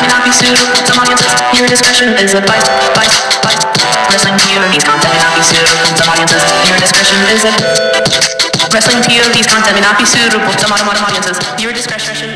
content not be suitable to audiences. Your discretion is advised. Advice, advice. Wrestling POV's content may not be suitable to audiences. Your discretion is advised. Wrestling POV's content may not be suitable to some audiences. Your discretion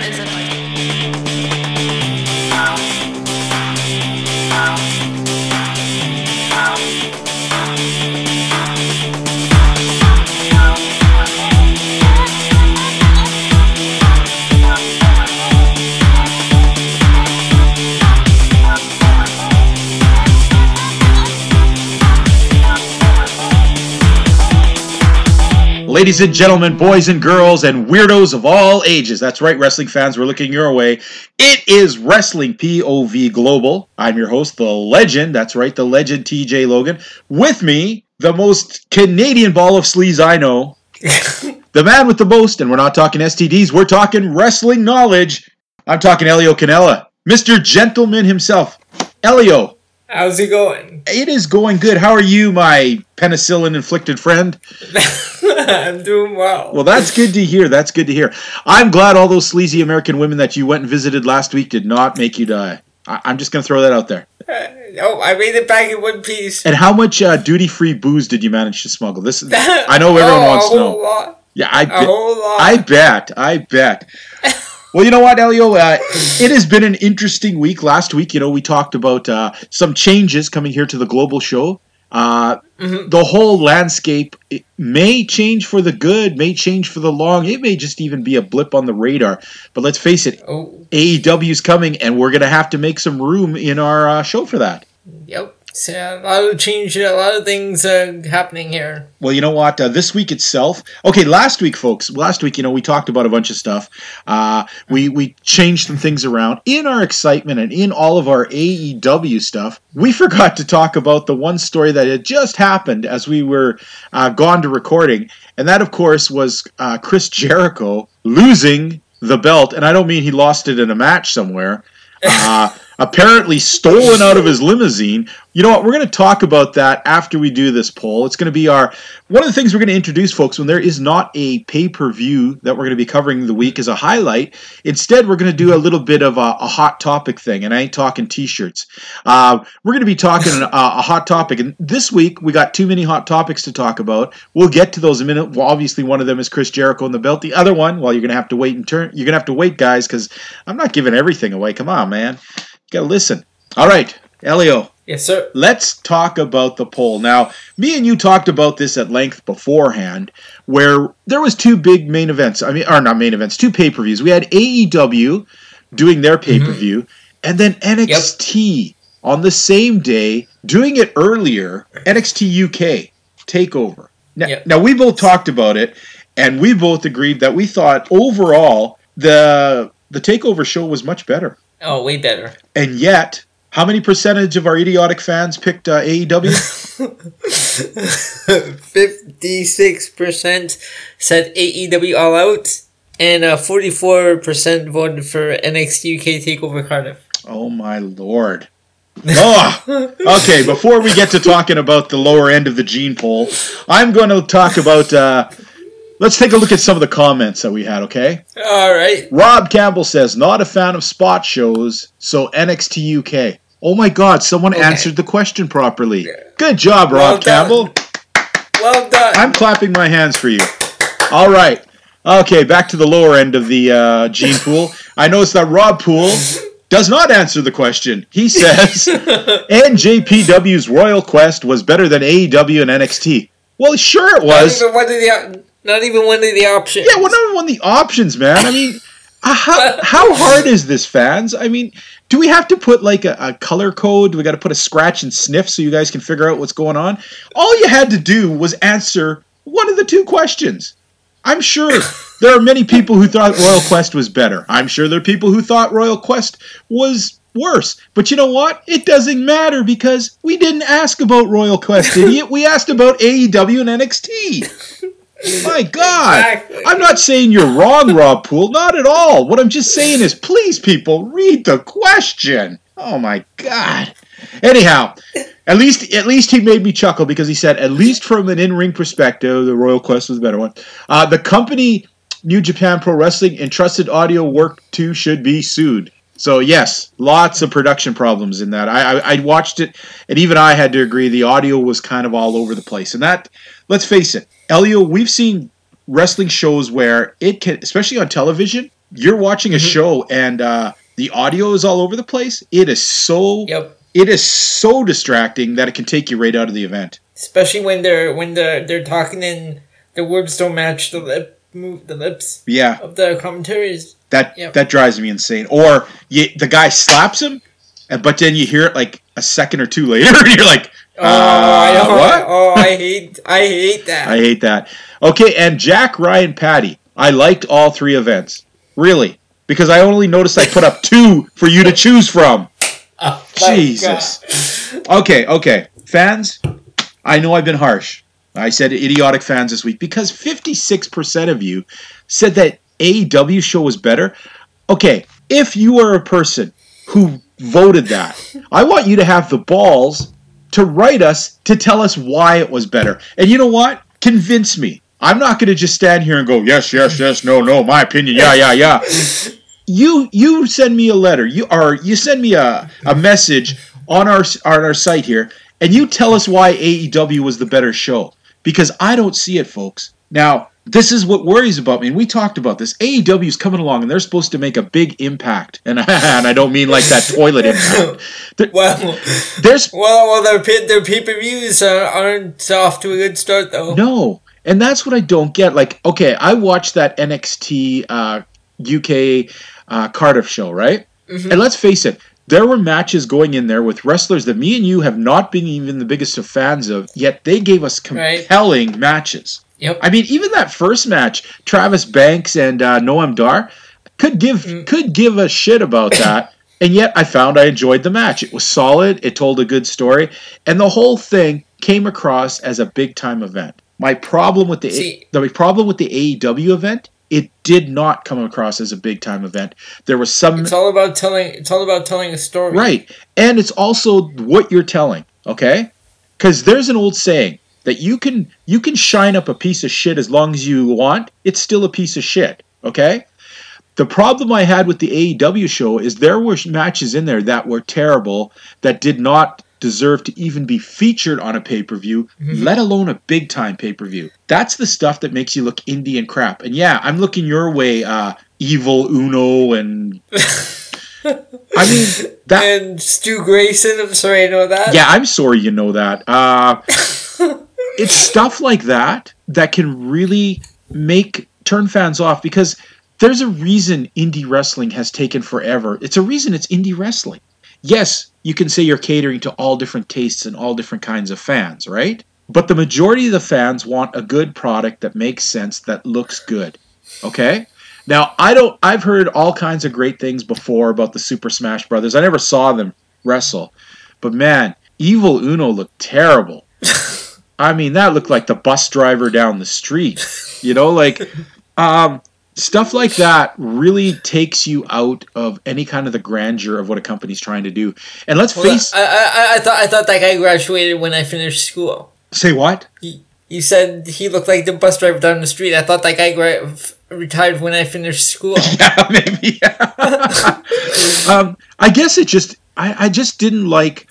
Ladies and gentlemen, boys and girls, and weirdos of all ages. That's right, wrestling fans, we're looking your way. It is Wrestling POV Global. I'm your host, the legend. That's right, the legend TJ Logan. With me, the most Canadian ball of sleaze I know. the man with the most, and we're not talking STDs, we're talking wrestling knowledge. I'm talking Elio Canella, Mr. Gentleman himself. Elio, How's it going? it is going good. How are you, my penicillin inflicted friend? I'm doing well. Well, that's good to hear. That's good to hear. I'm glad all those sleazy American women that you went and visited last week did not make you die. I- I'm just going to throw that out there. oh, I made it back in one piece. And how much uh, duty free booze did you manage to smuggle? This I know everyone Oh, wants to know. lot. Yeah, I A bet. whole lot. I bet. I bet. Well, you know what, Elio? Uh, it has been an interesting week. Last week, you know, we talked about uh, some changes coming here to the global show. Uh, Mhm. The whole landscape may change for the good, may change for the long. It may just even be a blip on the radar. But let's face it, Oh, AEW's coming, and we're going to have to make some room in our uh, show for that. yep. So a lot of change, a lot of things uh, happening here. Well, you know what? Uh, this week itself. Okay, last week, folks. Last week, you know, we talked about a bunch of stuff. Uh, we we changed some things around in our excitement and in all of our AEW stuff. We forgot to talk about the one story that had just happened as we were uh, gone to recording, and that, of course, was uh, Chris Jericho losing the belt. And I don't mean he lost it in a match somewhere. Uh, apparently stolen out of his limousine. You know what? We're going to talk about that after we do this poll. It's going to be our one of the things we're going to introduce, folks, when there is not a pay per view that we're going to be covering the week as a highlight. Instead, we're going to do a little bit of a, a hot topic thing, and I ain't talking t shirts. Uh, we're going to be talking a, a hot topic, and this week we got too many hot topics to talk about. We'll get to those in a minute. Well, obviously, one of them is Chris Jericho and the belt. The other one, well, you're going to have to wait and turn. You're going to have to wait, guys, because I'm not giving everything away. Come on, man. Got to listen. All right, Elio. Yes, sir. Let's talk about the poll. Now, me and you talked about this at length beforehand, where there was two big main events. I mean, or not main events, two pay-per-views. We had AEW doing their mm-hmm. pay-per-view, and then NXT on the same day doing it earlier. NXT UK Takeover. Now, Yep. now we both talked about it, and we both agreed that we thought overall the the Takeover show was much better. Oh, way better. And yet, how many percentage of our idiotic fans picked uh, AEW? Fifty-six percent said AEW All Out, and uh, forty-four percent voted for NXT UK Takeover Cardiff. oh my lord. Oh, okay. Before we get to talking about the lower end of the gene poll, I'm going to talk about. Uh, let's take a look at some of the comments that we had. Okay. All right. Rob Campbell says, "Not a fan of spot shows, so NXT UK." Oh my God! Someone Okay. answered the question properly. Good job, Rob done. Campbell. Well done. I'm clapping my hands for you. All right. Okay, back to the lower end of the uh, gene pool. I noticed that Rob Pool does not answer the question. He says NJPW's Royal Quest was better than AEW and NXT. Well, sure it not was. even one of the op- not even one of the options. Yeah, well, not one of the options, man. I mean, uh, how, how hard is this, fans? I mean, do we have to put like a, a color code? Do we got to put a scratch and sniff so you guys can figure out what's going on? All you had to do was answer one of the two questions. I'm sure there are many people who thought Royal Quest was better. I'm sure there are people who thought Royal Quest was worse. But you know what? It doesn't matter because we didn't ask about Royal Quest, idiot. We asked about AEW and NXT. My God. Exactly. I'm not saying you're wrong, Rob Poole. Not at all. What I'm just saying is, please, people, read the question. Oh my God. Anyhow, at least at least he made me chuckle because he said, at least from an in-ring perspective, the Royal Quest was the better one. Uh, the company New Japan Pro Wrestling entrusted audio work to should be sued. So yes, lots of production problems in that. I, I I watched it, and even I had to agree the audio was kind of all over the place. And that, let's face it, Elio, we've seen wrestling shows where it can, especially on television, you're watching a show and uh, the audio is all over the place. It is so Yep. it is so distracting that it can take you right out of the event. Especially when they're when they're they're talking and the words don't match the lip move the lips Yeah, of the commentaries. That Yep. that drives me insane. Or you, the guy slaps him, and but then you hear it like a second or two later, and you're like, Oh, I Uh, what? Oh, I hate I hate that. I hate that. Okay, and Jack, Ryan, Patty. I liked all three events. Really. Because I only noticed I put up two for you to choose from. Oh, Jesus. Okay, okay. Fans, I know I've been harsh. I said idiotic fans this week because 56% of you said that AEW show was better. Okay, if you are a person who voted that, I want you to have the balls to write us to tell us why it was better. And you know what? Convince me. I'm not going to just stand here and go, yes, yes, yes, no, no, my opinion, yeah, yeah, yeah. You you send me a letter, you are you send me a, a message on our on our site here, and you tell us why AEW was the better show because I don't see it, folks. Now this is what worries about me, and we talked about this. AEW is coming along, and they're supposed to make a big impact, and, and I don't mean like that toilet impact. There- Well, There's well, well, their their pay per views uh, aren't off to a good start though. No, and that's what I don't get. Like, okay, I watched that NXT uh, UK uh, Cardiff show, right? And let's face it, there were matches going in there with wrestlers that me and you have not been even the biggest of fans of, yet they gave us Right. compelling matches. Yep. I mean, even that first match, Travis Banks and uh, Noam Dar, could give could give a shit about that. And yet, I found I enjoyed the match. It was solid. It told a good story, and the whole thing came across as a big time event. My problem with the See- the problem with the AEW event, it did not come across as a big time event. There was some It's all about telling. It's all about telling a story. Right. And it's also what you're telling, okay? Cuz there's an old saying that you can you can shine up a piece of shit as long as you want, it's still a piece of shit, okay? The problem I had with the AEW show is there were matches in there that were terrible that did not deserve to even be featured on a pay-per-view, let alone a big time pay-per-view. That's the stuff that makes you look indie and crap. And yeah, I'm looking your way uh Evil Uno and I mean that And Stu Grayson, I'm sorry, I know that. yeah, I'm sorry you know that. Uh, it's stuff like that that can really make turn fans off because there's a reason indie wrestling has taken forever. It's a reason it's indie wrestling. Yes, you can say you're catering to all different tastes and all different kinds of fans, right? But the majority of the fans want a good product that makes sense, that looks good. Okay? Now, I don't I've heard all kinds of great things before about the Super Smash Brothers. I never saw them wrestle. But man, Evil Uno looked terrible. I mean, that looked like the bus driver down the street. You know, like um, stuff like that really takes you out of any kind of the grandeur of what a company's trying to do. And let's face, I, I, I thought I thought that guy graduated when I finished school. say what? You said he looked like the bus driver down the street. I thought that guy gra- retired when I finished school. yeah, maybe. um, I guess it just, I, I just didn't like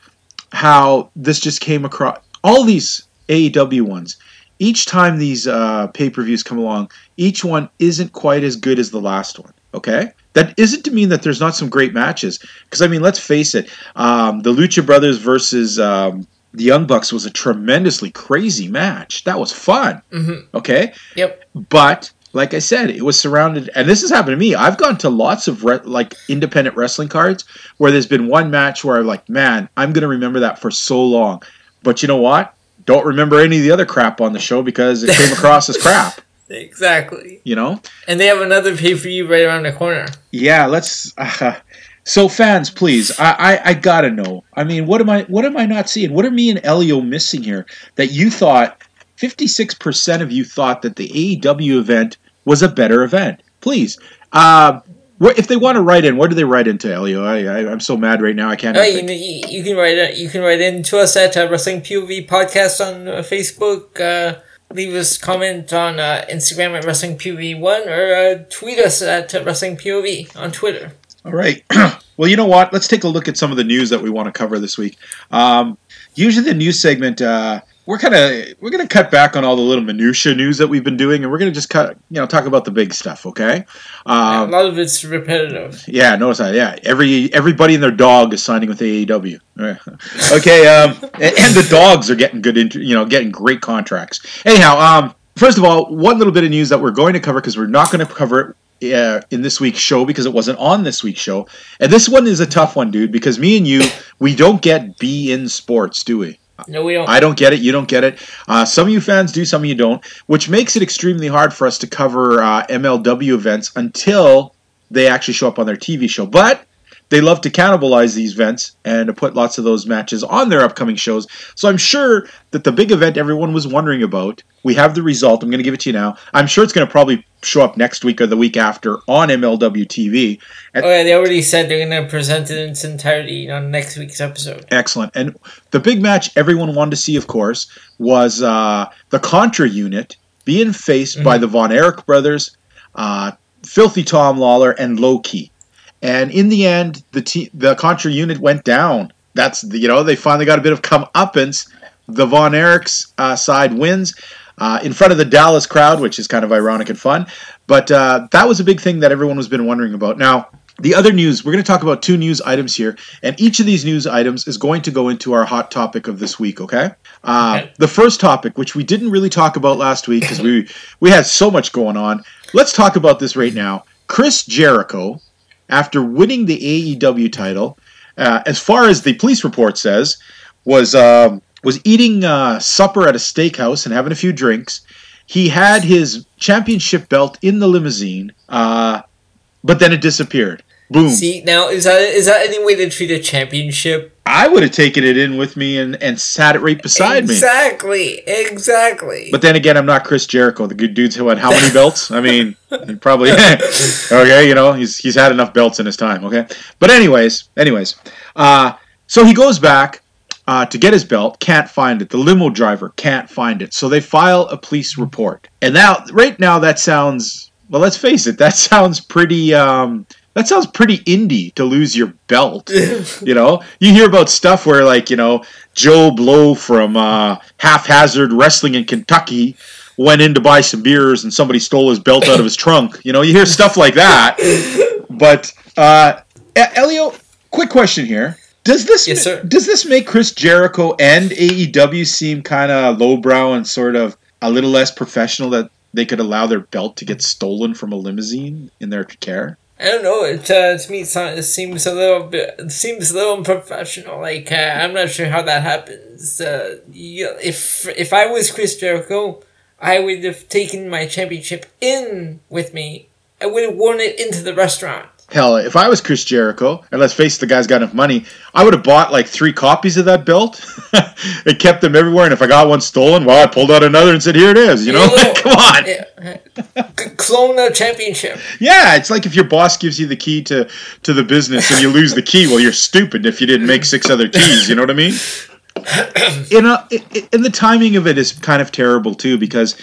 how this just came across. All these AEW ones, each time these uh, pay per views come along, each one isn't quite as good as the last one. Okay, that isn't to mean that there's not some great matches. Because I mean, let's face it, um, the Lucha Brothers versus um, the Young Bucks was a tremendously crazy match. That was fun. Mhm. Okay, Yep. but like I said, it was surrounded, and this has happened to me. I've gone to lots of re- like independent wrestling cards where there's been one match where I'm like, man, I'm gonna remember that for so long. But you know what? Don't remember any of the other crap on the show because it came across as crap. Exactly. You know? And they have another pay per view right around the corner. Yeah. Let's. Uh, so fans, please, I, I I gotta know. I mean, what am I what am I not seeing? What are me and Elio missing here? That you thought 56% of you thought that the AEW event was a better event. Please. Uh, what, if they want to write in, what do they write into, Elio? I, I, I'm so mad right now. I can't. Uh, you, you, can write. You can write in to us at uh, Wrestling POV Podcast on uh, Facebook. Uh, leave us comment on uh, Instagram at Wrestling POV One or uh, tweet us at uh, Wrestling POV on Twitter. All right. Well, you know what? Let's take a look at some of the news that we want to cover this week. Um, usually, the news segment uh, we're kind of we're gonna cut back on all the little minutia news that we've been doing, and we're gonna just cut you know talk about the big stuff. Okay. a Um, lot of it's repetitive. yeah, notice that. Yeah, every everybody and their dog is signing with AEW. Okay, um, and, and the dogs are getting good, inter- you know, getting great contracts. Anyhow, um, first of all, one little bit of news that we're going to cover because we're not going to cover it uh, in this week's show because it wasn't on this week's show, and this one is a tough one, dude. Because me and you, we don't get beIN Sports, do we? No, we don't. I don't get it. You don't get it. Uh, some of you fans do, some of you don't, which makes it extremely hard for us to cover uh, MLW events until they actually show up on their TV show. But they love to cannibalize these events and to put lots of those matches on their upcoming shows. So I'm sure that the big event everyone was wondering about, we have the result. I'm going to give it to you now. I'm sure it's going to probably show up next week or the week after on MLW TV. And oh yeah, they already said they're gonna present it in its entirety on next week's episode. Excellent. And the big match everyone wanted to see, of course, was uh, the Contra unit being faced by the Von Erich brothers, uh, Filthy Tom Lawler, and Low Ki. And in the end, the te- the Contra unit went down. That's the, you know they finally got a bit of comeuppance. The Von Erich's uh, side wins uh, in front of the Dallas crowd, which is kind of ironic and fun. But uh, that was a big thing that everyone has been wondering about. Now, the other news, we're going to talk about two news items here, and each of these news items is going to go into our hot topic of this week, okay? Uh, Okay. The first topic, which we didn't really talk about last week because we, we had so much going on, let's talk about this right now. Chris Jericho, after winning the AEW title, uh, as far as the police report says, was um, was eating uh, supper at a steakhouse and having a few drinks. He had his championship belt in the limousine, uh, but then it disappeared. Boom! See now, is that is that any way to treat a championship? I would have taken it in with me and, and sat it right beside me. exactly, exactly. But then again, I'm not Chris Jericho, the good dude's who had how many belts? I mean, he probably okay. You know, he's he's had enough belts in his time. Okay, but anyways, anyways, uh, so he goes back uh, to get his belt, can't find it. The limo driver can't find it, so they file a police report. And now, right now, that sounds well. Let's face it, that sounds pretty. Um, that sounds pretty indie to lose your belt. you know, you hear about stuff where like you know Joe Blow from uh, Haphazard Wrestling in Kentucky went in to buy some beers and somebody stole his belt out of his trunk. You know, you hear stuff like that. But uh, Elio, quick question here: Does this Yes, does this make Chris Jericho and AEW seem kind of lowbrow and sort of a little less professional that they could allow their belt to get stolen from a limousine in their care? I don't know. It uh, to me it seems a little bit it seems a little unprofessional. Like uh, I'm not sure how that happens. Uh, you, if if I was Chris Jericho, I would have taken my championship in with me. I would have worn it into the restaurant. Hell, if I was Chris Jericho, and let's face it, the guy's got enough money, I would have bought like three copies of that belt and kept them everywhere. And if I got one stolen, well, I pulled out another and said, "Here it is." You know, Hey, look. come on. Yeah. Clone the championship. Yeah, it's like if your boss gives you the key to to the business and you lose the key. Well, you're stupid if you didn't make six other keys. You know what I mean? You know, it, it, and the timing of it is kind of terrible too because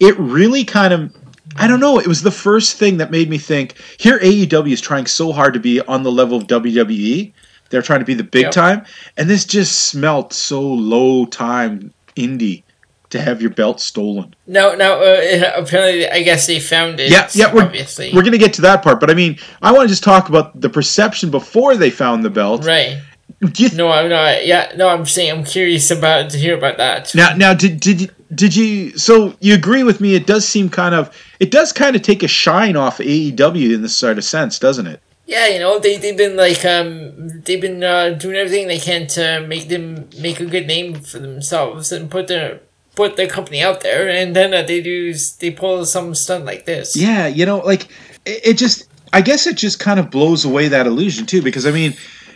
it really kind of. I don't know. It was the first thing that made me think. Here, AEW is trying so hard to be on the level of WWE. They're trying to be the big Yep. time, and this just smelt so low time indie to have your belt stolen. No, no. Uh, apparently, I guess they found it. Yeah, yeah, we're, obviously. we're going to get to that part, but I mean, I want to just talk about the perception before they found the belt. right. Th- No, I'm not. Yeah, no. I'm saying I'm curious about to hear about that. now, now, did did you- did you? So you agree with me? It does seem kind of, it does kind of take a shine off AEW in this sort of sense, doesn't it? Yeah, you know they they've been like um they've been uh, doing everything they can to make them make a good name for themselves and put their put their company out there, and then uh, they do they pull some stunt like this. Yeah, you know, like it, it just, I guess it just kind of blows away that illusion too, because I mean,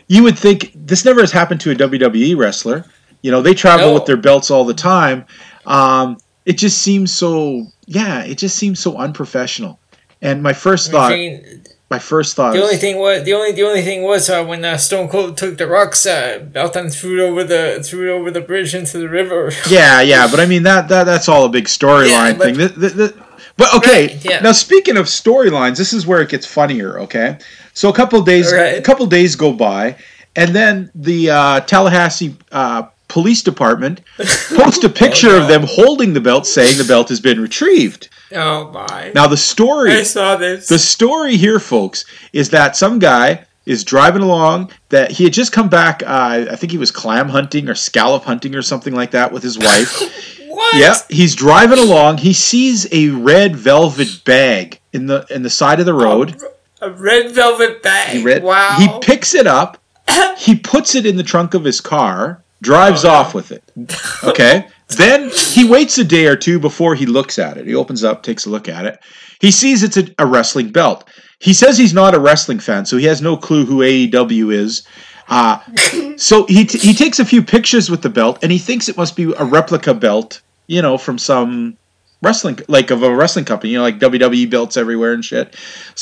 you would think this never has happened to a WWE wrestler. You know, they travel No. with their belts all the time. Um, it just seems so, yeah, it just seems so unprofessional. And my first thought, mean, my first thought, the only thing was the only the only thing was uh, when uh, Stone Cold took the rocks uh, belt and threw it over the threw it over the bridge into the river. yeah, yeah, but I mean that that that's all a big storyline Yeah, thing. The, the, the, But okay, Right, yeah. now speaking of storylines, this is where it gets funnier. Okay, so a couple days, Right. a couple days go by, and then the uh, Tallahassee uh, Police Department post a picture no. of them holding the belt, saying the belt has been retrieved. Oh my! Now the story, I saw this. the story here, folks, is that some guy is driving along that he had just come back. Uh, I think he was clam hunting or scallop hunting or something like that with his wife. what? Yeah, he's driving along. He sees a red velvet bag in the in the side of the road. A red velvet bag. He read, wow. He picks it up. he puts it in the trunk of his car. Drives Oh, off with it. Okay. then he waits a day or two before he looks at it. He opens up, takes a look at it. He sees it's a, a wrestling belt. He says he's not a wrestling fan, so he has no clue who AEW is. Uh, so he t- he takes a few pictures with the belt, and he thinks it must be a replica belt, you know, from some wrestling like of a wrestling company, you know, like WWE belts everywhere and shit.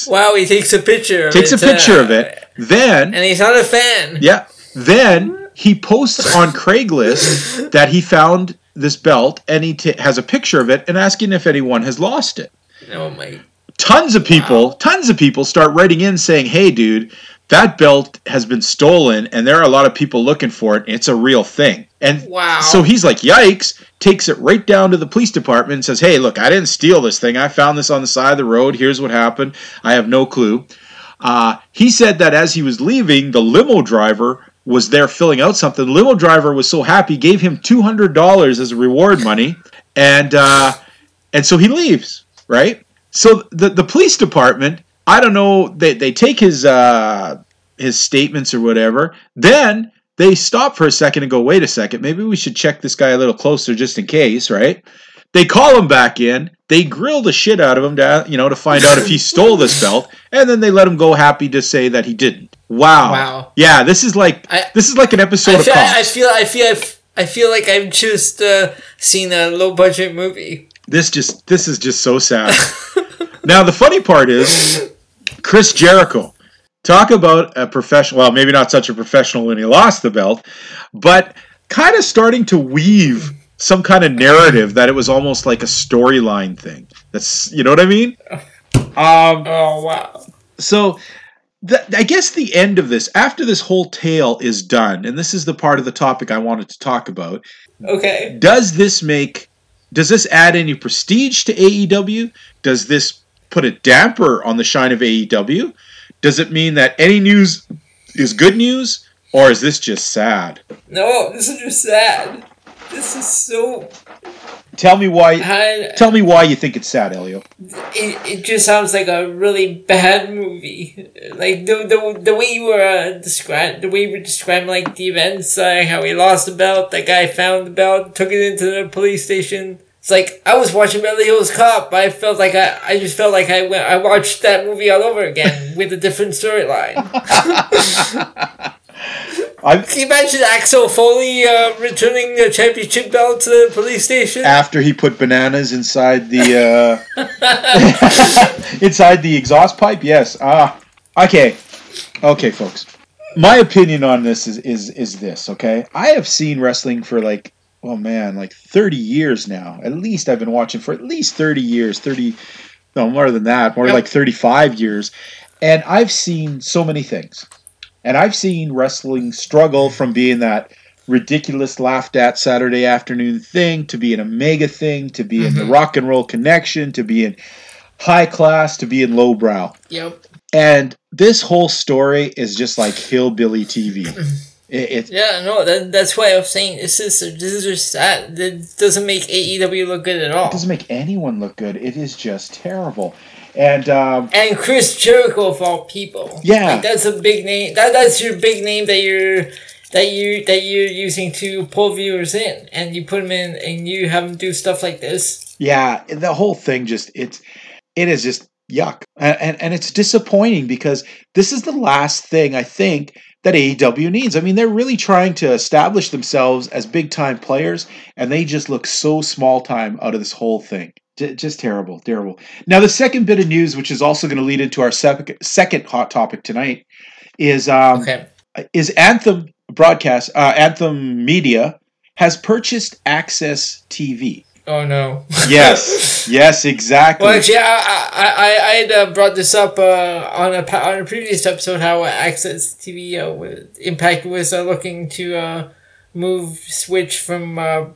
wow, he takes a picture. Of Takes a picture uh, of it. Then and he's not a fan. yeah. Then he posts on Craigslist that he found this belt and he t- has a picture of it and asking if anyone has lost it. Oh my! Tons of people, tons of people start writing in saying, "Hey, dude, that belt has been stolen, and there are a lot of people looking for it. It's a real thing." And Wow. so he's like, "Yikes!" Takes it right down to the police department and says, "Hey, look, I didn't steal this thing. I found this on the side of the road. Here's what happened. I have no clue." Uh, he said that as he was leaving, the limo driver was there filling out something. The limo driver was so happy, gave him two hundred dollars as a reward money, and uh, and so he leaves. Right. So the the police department, I don't know, they they take his uh, his statements or whatever. Then they stop for a second and go, wait a second, maybe we should check this guy a little closer just in case, right? They call him back in. They grill the shit out of him to you know to find out if he stole this belt, and then they let him go happy to say that he didn't. Wow. Wow. Yeah, this is like I- this is like an episode I of feel, I feel, I feel, I feel, I feel like I've just uh, seen a low budget movie. This just this is just so sad. now the funny part is Chris Jericho. Talk about a professional. Well, maybe not such a professional when he lost the belt, but kind of starting to weave some kind of narrative that it was almost like a storyline thing. That's you know what I mean. Um, Oh wow! so the, I guess the end of this, after this whole tale is done, and this is the part of the topic I wanted to talk about. Okay. Does this make? Does this add any prestige to AEW? Does this put a damper on the shine of AEW? Does it mean that any news is good news, or is this just sad? No, this is just sad. This is so. Tell me why. I, Tell me why you think it's sad, Elio. it, it just sounds like a really bad movie. Like the the, the way you were uh, described, the way you were describing like the events, uh, how he lost the belt, that guy found the belt, took it into the police station. It's like I was watching Beverly Hills Cop. I felt like I, I just felt like I went, I watched that movie all over again with a different storyline. I'm, Can you imagine Axel Foley uh, returning the championship belt to the police station? after he put bananas inside the uh, inside the exhaust pipe. Yes. Ah. okay. Okay, folks. My opinion on this is is is this. Okay, I have seen wrestling for like oh man, like thirty years now. At least I've been watching for at least thirty years. Thirty, no more than that. More Yep. like thirty five years, and I've seen so many things. And I've seen wrestling struggle from being that ridiculous laughed at Saturday afternoon thing to being a mega thing to being the mm-hmm. rock and roll connection to being high class to being lowbrow. Yep. And this whole story is just like hillbilly TV. It, it, Yeah, no, that, that's why I was saying this is this is just. That doesn't make AEW look good at all. it doesn't make anyone look good. It is just terrible. And um, And Chris Jericho of all people. Yeah. like, that's a big name. That that's your big name that you're that you that you're using to pull viewers in, and you put them in, and you have them do stuff like this. yeah, the whole thing just it's it is just yuck, and, and and it's disappointing because this is the last thing I think that AEW needs. I mean, they're really trying to establish themselves as big time players, and they just look so small time out of this whole thing. Just terrible, terrible. Now, the second bit of news, which is also going to lead into our second hot topic tonight, is um, Okay. is Anthem broadcast uh, Anthem Media has purchased AXS TV. Oh no. Yes, yes, exactly. Well, actually, I I I, I had uh, brought this up uh, on a on a previous episode how AXS TV uh, Impact was uh, looking to uh, move switch from uh,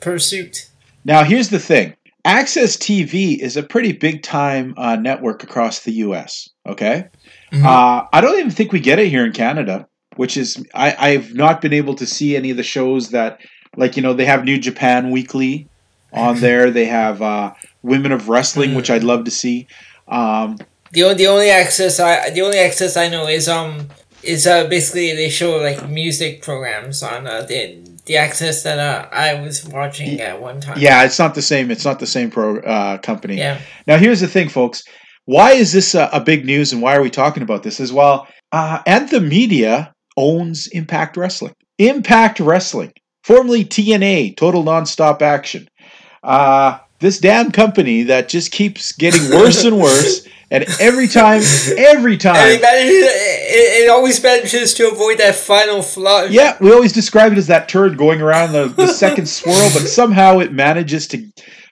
Pursuit. Now, here's the thing AXS TV is a pretty big time uh, network across the US. Okay. Mhm. Uh, I don't even think we get it here in Canada, which is, I, I've not been able to see any of the shows that, like, you know, they have New Japan Weekly on there. They have uh, Women of Wrestling, which I'd love to see. Um, The only the only access I the only access I know is um is uh basically they show like music programs on uh, the the access that uh, I was watching at one time. yeah, it's not the same. It's not the same pro uh, company. Yeah. Now, here's the thing, folks. Why is this a, a big news and why are we talking about this? As well, uh, Anthem Media owns Impact Wrestling. Impact Wrestling, formerly TNA, Total Nonstop Action. Uh, this damn company that just keeps getting worse and worse. And every time, every And time, it, manages, it, it always manages to avoid that final flush. yeah, we always describe it as that turd going around the, the second swirl, but somehow it manages to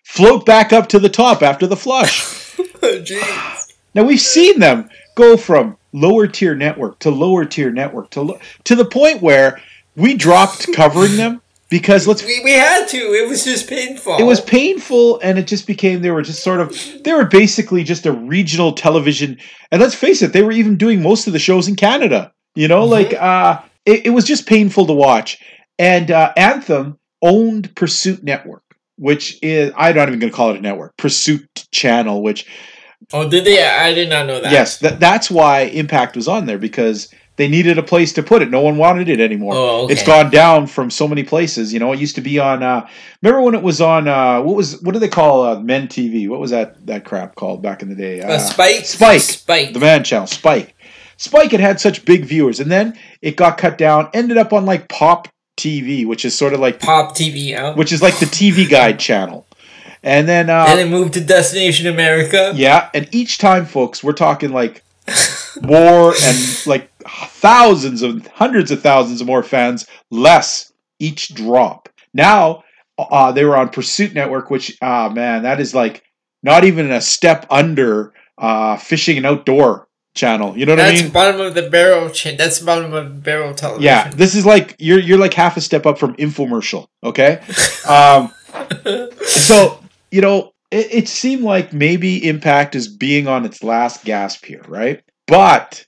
float back up to the top after the flush. Jeez. Now we've seen them go from lower tier network to lower tier network to lo- to the point where we dropped covering them because let's We, we had to. It was just painful. it was painful and it just became they were just sort of they were basically just a regional television and let's face it they were even doing most of the shows in Canada you know Mhm. like uh it, it was just painful to watch and uh, Anthem owned Pursuit Network which is I'm not even going to call it a network Pursuit Channel which Oh, did they? I did not know that. Yes, that, that's why Impact was on there because they needed a place to put it. No one wanted it anymore. Oh, okay. It's gone down from so many places. You know, it used to be on. Uh, remember when it was on? Uh, what was what do they call uh, Men TV? What was that that crap called back in the day? Uh, Spike. Spike. Spike. the Man Channel. Spike. Spike had had such big viewers, and then it got cut down. Ended up on like Pop TV, which is sort of like Pop TV. Huh? which is like the TV Guide channel. And then uh, Then it moved to Destination America. yeah, and each time, folks, we're talking like more and like thousands of hundreds of thousands of more fans less each drop. Now uh, they were on Pursuit Network, which ah man, that is like not even a step under uh, fishing and outdoor channel. You know what That's I mean? bottom of the barrel. Ch- that's bottom of the barrel television. Yeah, this is like you're you're like half a step up from infomercial. Okay, um, so you know it, it seemed like maybe Impact is being on its last gasp here, right? But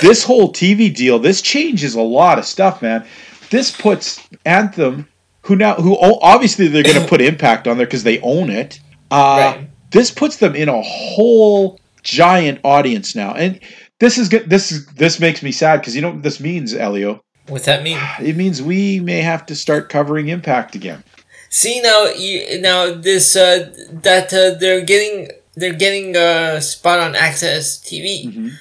this whole TV deal, this changes a lot of stuff, man. This puts Anthem, who now who obviously they're going to put Impact on there because they own it. Uh, Right. This puts them in a whole giant audience now, and this is good. This is this makes me sad because you know what this means, Elio. What's that mean? It means we may have to start covering Impact again. See now, you now this uh, that uh, they're getting they're getting a spot on AXS TV. Mhm.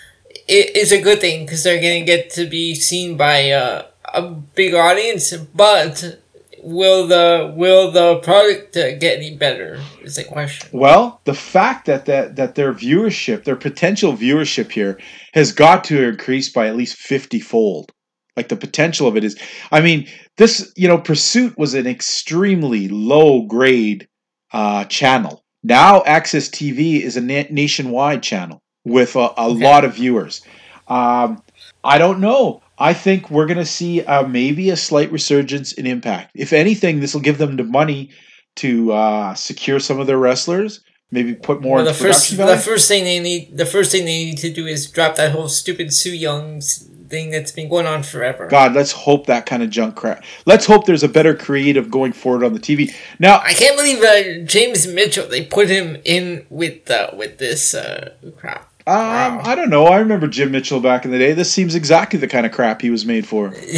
It is a good thing because they're gonna get to be seen by uh, a big audience. But will the will the product uh, get any better? Is the question. Well, the fact that, that that their viewership, their potential viewership here, has got to increase by at least fifty fold. Like the potential of it is, I mean, this you know, Pursuit was an extremely low grade uh, channel. Now, AXS TV is a na- nationwide channel with a, a Okay. lot of viewers. Um, I don't know. I think we're going to see uh, maybe a slight resurgence in impact. If anything, this will give them the money to uh, secure some of their wrestlers. Maybe put more Well, the first the first thing they need the first thing they need to do is drop that whole stupid Su Yung s- thing that's been going on forever. God, let's hope that kind of junk crap. Let's hope there's a better creative going forward on the TV. Now, I can't believe uh, James Mitchell. They put him in with uh, with this uh, crap. um, Wow. I don't know. I remember Jim Mitchell back in the day. This seems exactly the kind of crap he was made for.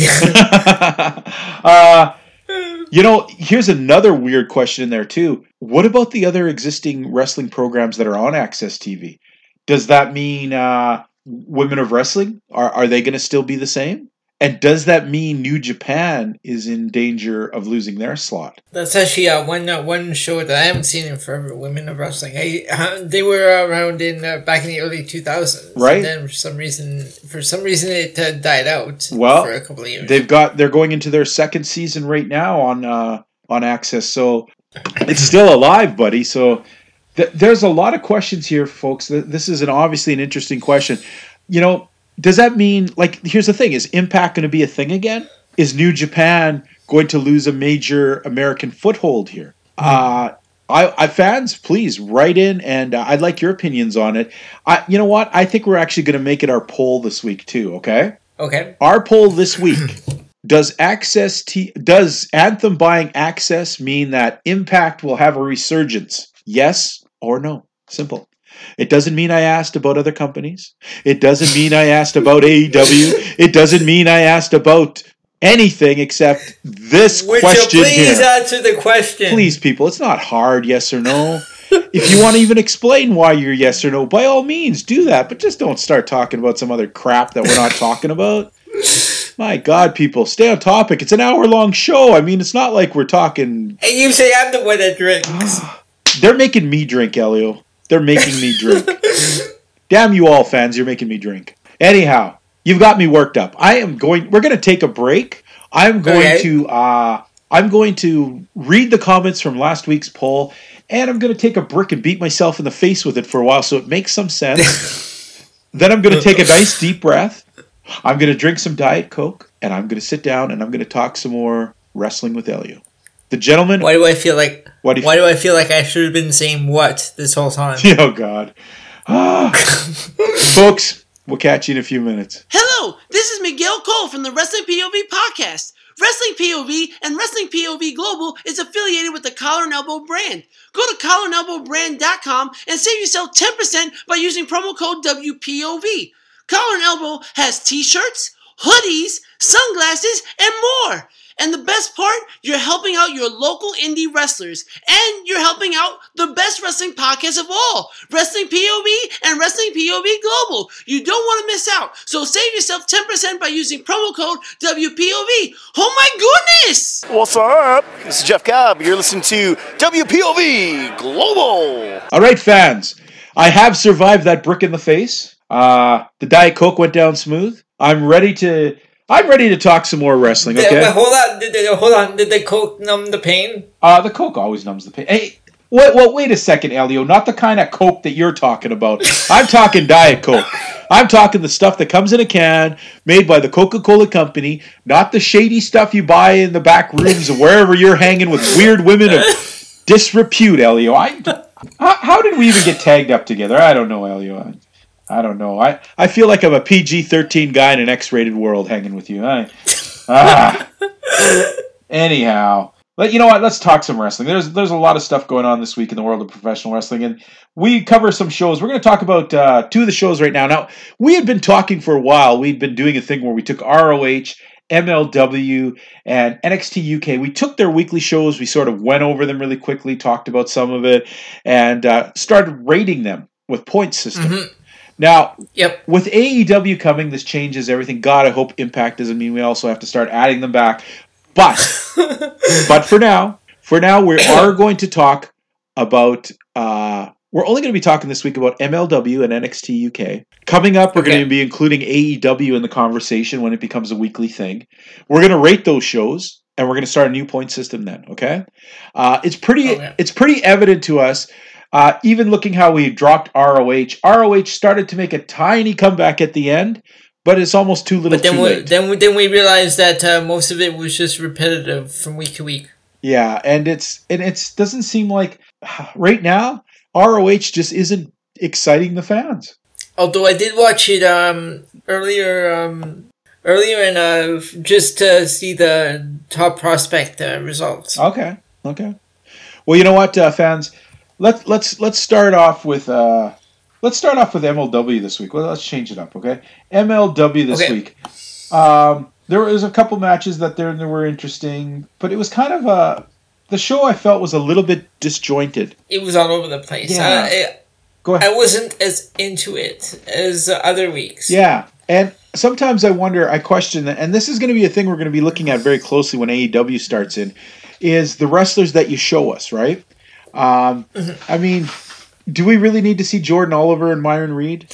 uh, you know, here's another weird question in there too. What about the other existing wrestling programs that are on AXS TV? Does that mean uh, Women of Wrestling are are they going to still be the same? And does that mean New Japan is in danger of losing their slot? That's actually uh, one uh, one show that I haven't seen in forever. Women of Wrestling. I, uh, they were around in uh, back in the early two thousands. Right. And then for some reason, for some reason, it uh, died out. Well, for a couple of years. They've got they're going into their second season right now on uh, on AXS. So it's still alive, buddy. So th- there's a lot of questions here, folks. This is an obviously an interesting question. You know, does that mean like here's the thing: is Impact going to be a thing again? Is New Japan going to lose a major American foothold here? Uh, I, I fans, please write in, and uh, I'd like your opinions on it. I, you know what? I think we're actually going to make it our poll this week too. Okay, Okay. our poll this week. Does access t- does Anthem buying access mean that Impact will have a resurgence? Yes or no? Simple. It doesn't mean I asked about other companies. It doesn't mean I asked about AEW. It doesn't mean I asked about anything except this Would question you please here. answer the question? Please, people, it's not hard, yes or no. if you want to even explain why you're yes or no, by all means do that. But just don't start talking about some other crap that we're not talking about. My God, people, stay on topic. It's an hour long show. I mean, it's not like we're talking. And you say I'm the one that drinks. They're making me drink, Elio. They're making me drink. Damn you all, fans! You're making me drink. Anyhow, you've got me worked up. I am going. We're going to take a break. I'm going Okay. to. uh I'm going to read the comments from last week's poll, and I'm going to take a brick and beat myself in the face with it for a while, so it makes some sense. then I'm going to take a nice deep breath. I'm going to drink some Diet Coke, and I'm going to sit down and I'm going to talk some more wrestling with Elio. The gentleman. Why do I feel like? What do you- Why do I feel like I should have been saying what this whole time? Oh God, ah. folks. We'll catch you in a few minutes. Hello, this is Miguel Cole from the Wrestling POV podcast. Wrestling POV and Wrestling POV Global is affiliated with the Collar and Elbow brand. Go to collar and elbow collarandelbowbrand.com and save yourself 10% by using promo code WPOV. Collar and Elbow has t-shirts, hoodies, sunglasses, and more. And the best part, you're helping out your local indie wrestlers, and you're helping out the best wrestling podcast of all, Wrestling POV and Wrestling POV Global. You don't want to miss out, so save yourself 10% by using promo code WPOV. Oh my goodness! What's up? This is Jeff Cobb. You're listening to WPOV Global. All right, fans. I have survived that brick in the face. Uh, the Diet Coke went down smooth. I'm ready to. I'm ready to talk some more wrestling. Okay. hold on. Did, did- hold on. Did the coke numb the pain? Uh, the Coke always numbs the pain. Hey, wait, well, wait a second, Elio. Not the kind of Coke that you're talking about. I'm talking Diet Coke. I'm talking the stuff that comes in a can, made by the Coca-Cola Company, not the shady stuff you buy in the back rooms of wherever you're hanging with weird women of disrepute, Elio. I, how, how did we even get tagged up together? I don't know, Elio. I, don't know. I, I feel like I'm a PG-13 guy in an X-rated world hanging with you. I, ah. Anyhow, but you know what? Let's talk some wrestling. There's there's a lot of stuff going on this week in the world of professional wrestling, and we cover some shows. We're going to talk about uh, two of the shows right now. Now we had been talking for a while. We'd been doing a thing where we took ROH, MLW, and NXT UK. We took their weekly shows. We sort of went over them really quickly, talked about some of it, and uh, started rating them with point system. Mhm. Now Yep. with AEW coming, this changes everything. God, I hope Impact doesn't mean we also have to start adding them back. But but for now, for now, we are going to talk about. Uh, we're only going to be talking this week about MLW and NXT UK. Coming up, we're Okay. going to be including AEW in the conversation when it becomes a weekly thing. We're going to rate those shows, and we're going to start a new point system then. Okay, uh, it's pretty. Okay. It's pretty evident to us. Uh, even looking how we dropped ROH, ROH started to make a tiny comeback at the end, but it's almost too little, But then too we late. then we, then we realized that uh, most of it was just repetitive from week to week. Yeah, and it's and it's doesn't seem like right now ROH just isn't exciting the fans. Although I did watch it um earlier um earlier and uh just to see the top prospect uh, results. Okay, okay. Well, you know what, uh, fans, let's let's let's start off with uh, let's start off with MLW this week. Well, let's change it up, okay? MLW this Okay. week. Um, there was a couple matches that there, there were interesting, but it was kind of a the show I felt was a little bit disjointed. It was all over the place. Yeah. Uh, it, Go ahead. I wasn't as into it as other weeks. Yeah, and sometimes I wonder, I question that, and this is going to be a thing we're going to be looking at very closely when AEW starts in, is the wrestlers that you show us, right? Um, I mean, do we really need to see Jordan Oliver and Myron Reed?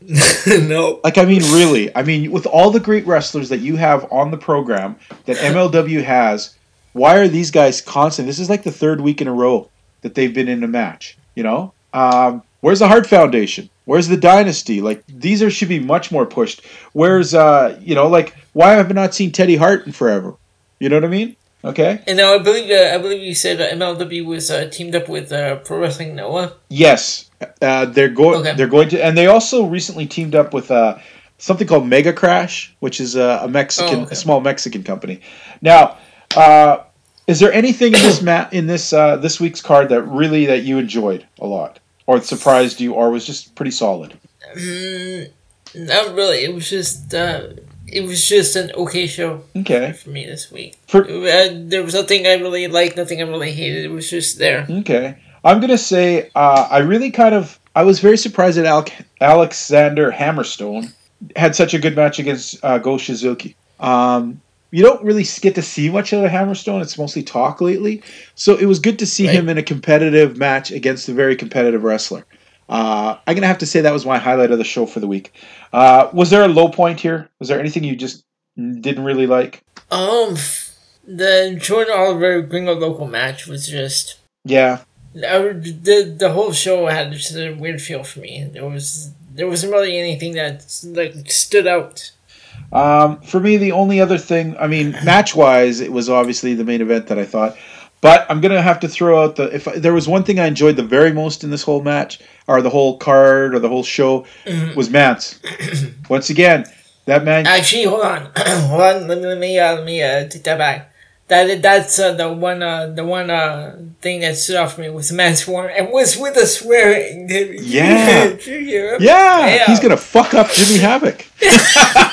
no. Like, I mean, really? I mean, with all the great wrestlers that you have on the program that MLW has, why are these guys constant? This is like the third week in a row that they've been in a match. You know, um, where's the Hart Foundation? Where's the Dynasty? Like these are should be much more pushed. Where's uh, you know, like why have I not seen Teddy Hart in forever? You know what I mean? Okay. And now I believe uh, I believe you said uh, MLW was uh, teamed up with uh, Pro Wrestling Noah. Yes, uh, they're going. Okay. They're going to, and they also recently teamed up with uh, something called Mega Crash, which is a, a Mexican, Oh, okay. a small Mexican company. Now, uh, is there anything in this in this uh, this week's card that really that you enjoyed a lot, or surprised you, or was just pretty solid? Mm, not really. It was just uh, it was just an okay show Okay. for me this week. For- Uh, there was nothing I really liked, nothing I really hated. It was just there. Okay. I'm gonna say uh, I really kind of I was very surprised that Al- Alexander Hammerstone had such a good match against uh, Go Shiozaki. Um, you don't really get to see much of Hammerstone; it's mostly talk lately. So it was good to see Right. him in a competitive match against a very competitive wrestler. Uh, I'm gonna have to say that was my highlight of the show for the week. Uh, was there a low point here? Was there anything you just didn't really like? Um, the Jordan Oliver Gringo Loco match was just Yeah, I the the whole show had just a weird feel for me. There was there wasn't really anything that like stood out. Um, for me, the only other thing, I mean, match wise, it was obviously the main event that I thought. But I'm gonna have to throw out the if there was one thing I enjoyed the very most in this whole match or the whole card or the whole show was Mance. Once again, that man. Actually, hold on, hold on. Let me let me uh, let me uh, take that back. That that's uh, the one uh, the one uh, thing that stood out for me was the man and was with a swearing. Yeah. yeah. Yeah, Yeah. he's gonna fuck up Jimmy Havoc.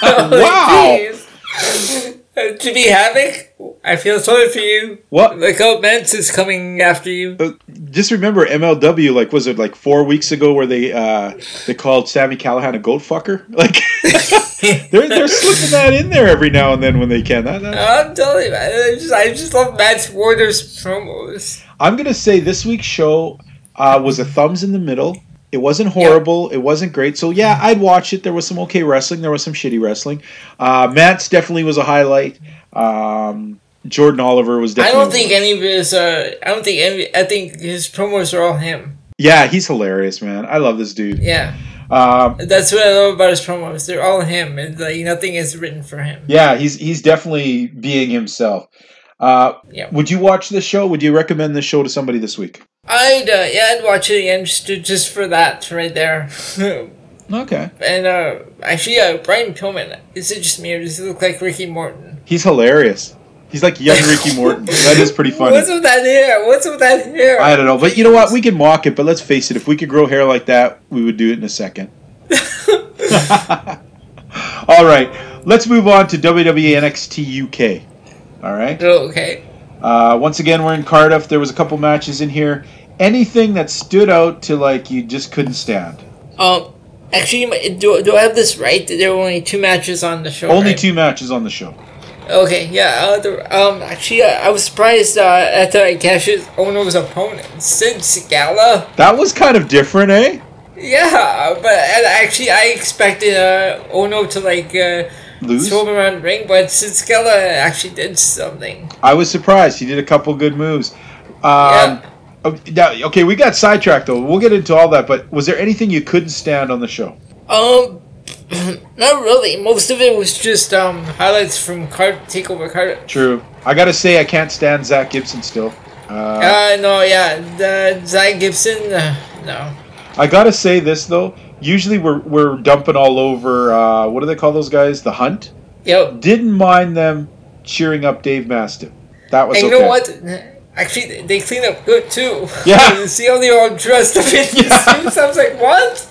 Oh, Wow. Uh, to be havoc, I feel sorry for you. What? Look out, Mance is coming after you. Uh, Just remember MLW, like was it like four weeks ago where they uh they called Sami Callihan a goat fucker? Like they're they're slipping that in there every now and then when they can. That, that, I'm telling you, man, I just, I just love Mance Warner's promos. I'm gonna say this week's show uh, was a thumbs in the middle. It wasn't horrible. It wasn't great. So yeah, I'd watch it. There was some okay wrestling. There was some shitty wrestling. Uh, Matt's definitely was a highlight. Um, Jordan Oliver was I don't think any of his, uh, I don't think any, I think his promos are all him. Yeah, he's hilarious, man. I love this dude. Yeah. Um, That's what I love about his promos. They're all him. And like nothing is written for him. yeah, he's he's definitely being himself. Uh, Yeah. Would you watch this show? Would you recommend this show to somebody this week? I'd, uh, yeah, I'd watch it again just, to, just for that right there. Okay. and, uh, actually, uh, Brian Pillman, is it just me or does he look like Ricky Morton? He's hilarious. He's like young Ricky Morton. That is pretty funny. What's with that hair? What's with that hair? I don't know, but you know what? We can mock it, but let's face it. If we could grow hair like that, we would do it in a second. All right, let's move on to WWE NXT UK. All right. Oh, okay. Uh, once again, we're in Cardiff. There was a couple matches in here. Anything that stood out to like you just couldn't stand? Um, actually, do, do I have this right? There were only two matches on the show. Only right? two matches on the show. Okay, yeah. Uh, the, um, actually, uh, I was surprised uh, at uh, Kassius Ohno's opponent, Sid Scala. That was kind of different, eh? Yeah, but actually, I expected uh, Ono to like uh, Lose. throw him around the ring, but Sid Scala actually did something. I was surprised. He did a couple good moves. Um, Yeah. Oh, now, okay, we got sidetracked though. We'll get into all that. But was there anything you couldn't stand on the show? Um, not really. Most of it was just um highlights from card takeover card. True. I gotta say, I can't stand Zack Gibson still. Uh, Uh, no, yeah, the Zack Gibson. Uh, no. I gotta say this though. Usually we're we're dumping all over. Uh, what do they call those guys? The Hunt. Yep. Didn't mind them cheering up Dave Mastiff. That was And you okay. know what? Actually, they clean up good too. Yeah. you see how they're all dressed up in suits? I was like, what?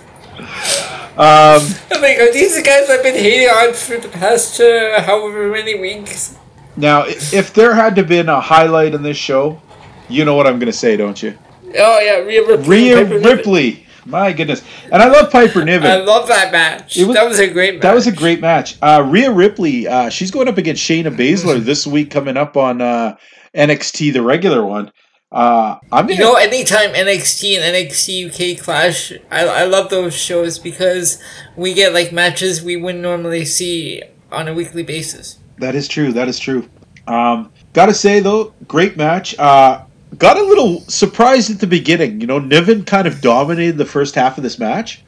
Um, I'm like, are these the guys I've been hating on for the past uh, however many weeks? now, if there had to been a highlight in this show, you know what I'm gonna say, don't you? Oh yeah, Rhea Ripley. Rhea. Ripley. My goodness, and I love Piper Niven. I love that match. Was- that was a great match. That was a great match. Uh, Rhea Ripley, uh, she's going up against Shayna Baszler this week, coming up on uh, NXT, the regular one. Uh, I'm You know, anytime NXT and NXT UK clash, I, I love those shows because we get like matches we wouldn't normally see on a weekly basis. that is true. That is true. Um, gotta say though, great match. Uh, got a little surprised at the beginning. You know, Niven kind of dominated the first half of this match.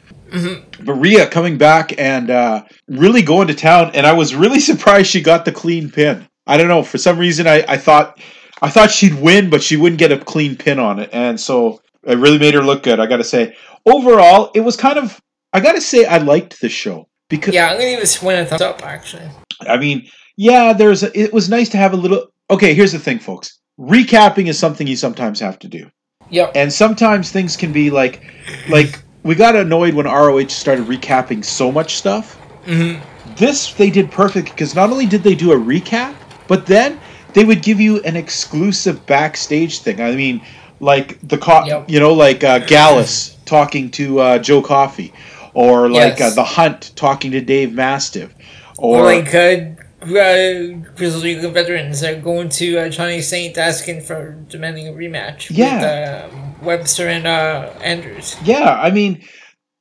But Rhea coming back and uh, really going to town, and I was really surprised she got the clean pin. I don't know for some reason I, I thought I thought she'd win, but she wouldn't get a clean pin on it, and so it really made her look good. I got to say, overall, it was kind of I got to say I liked the show because Yeah, I'm gonna give this one a thumbs up. Actually, I mean, yeah, there's a, it was nice to have a little. Okay, here's the thing, folks. Recapping is something you sometimes have to do, yep. and sometimes things can be like, like we got annoyed when ROH started recapping so much stuff. Mm-hmm. This they did perfect because not only did they do a recap, but then they would give you an exclusive backstage thing. I mean, like the co- Yep. you know, like uh, Gallus talking to uh, Joe Coffey, or like Yes. uh, the Hunt talking to Dave Mastiff, Or or, like uh, uh, Grizzled Young Veterans are going to uh, Johnny Saint asking for demanding a rematch. Yeah. With, uh, Webster and uh, Andrews. Yeah, I mean,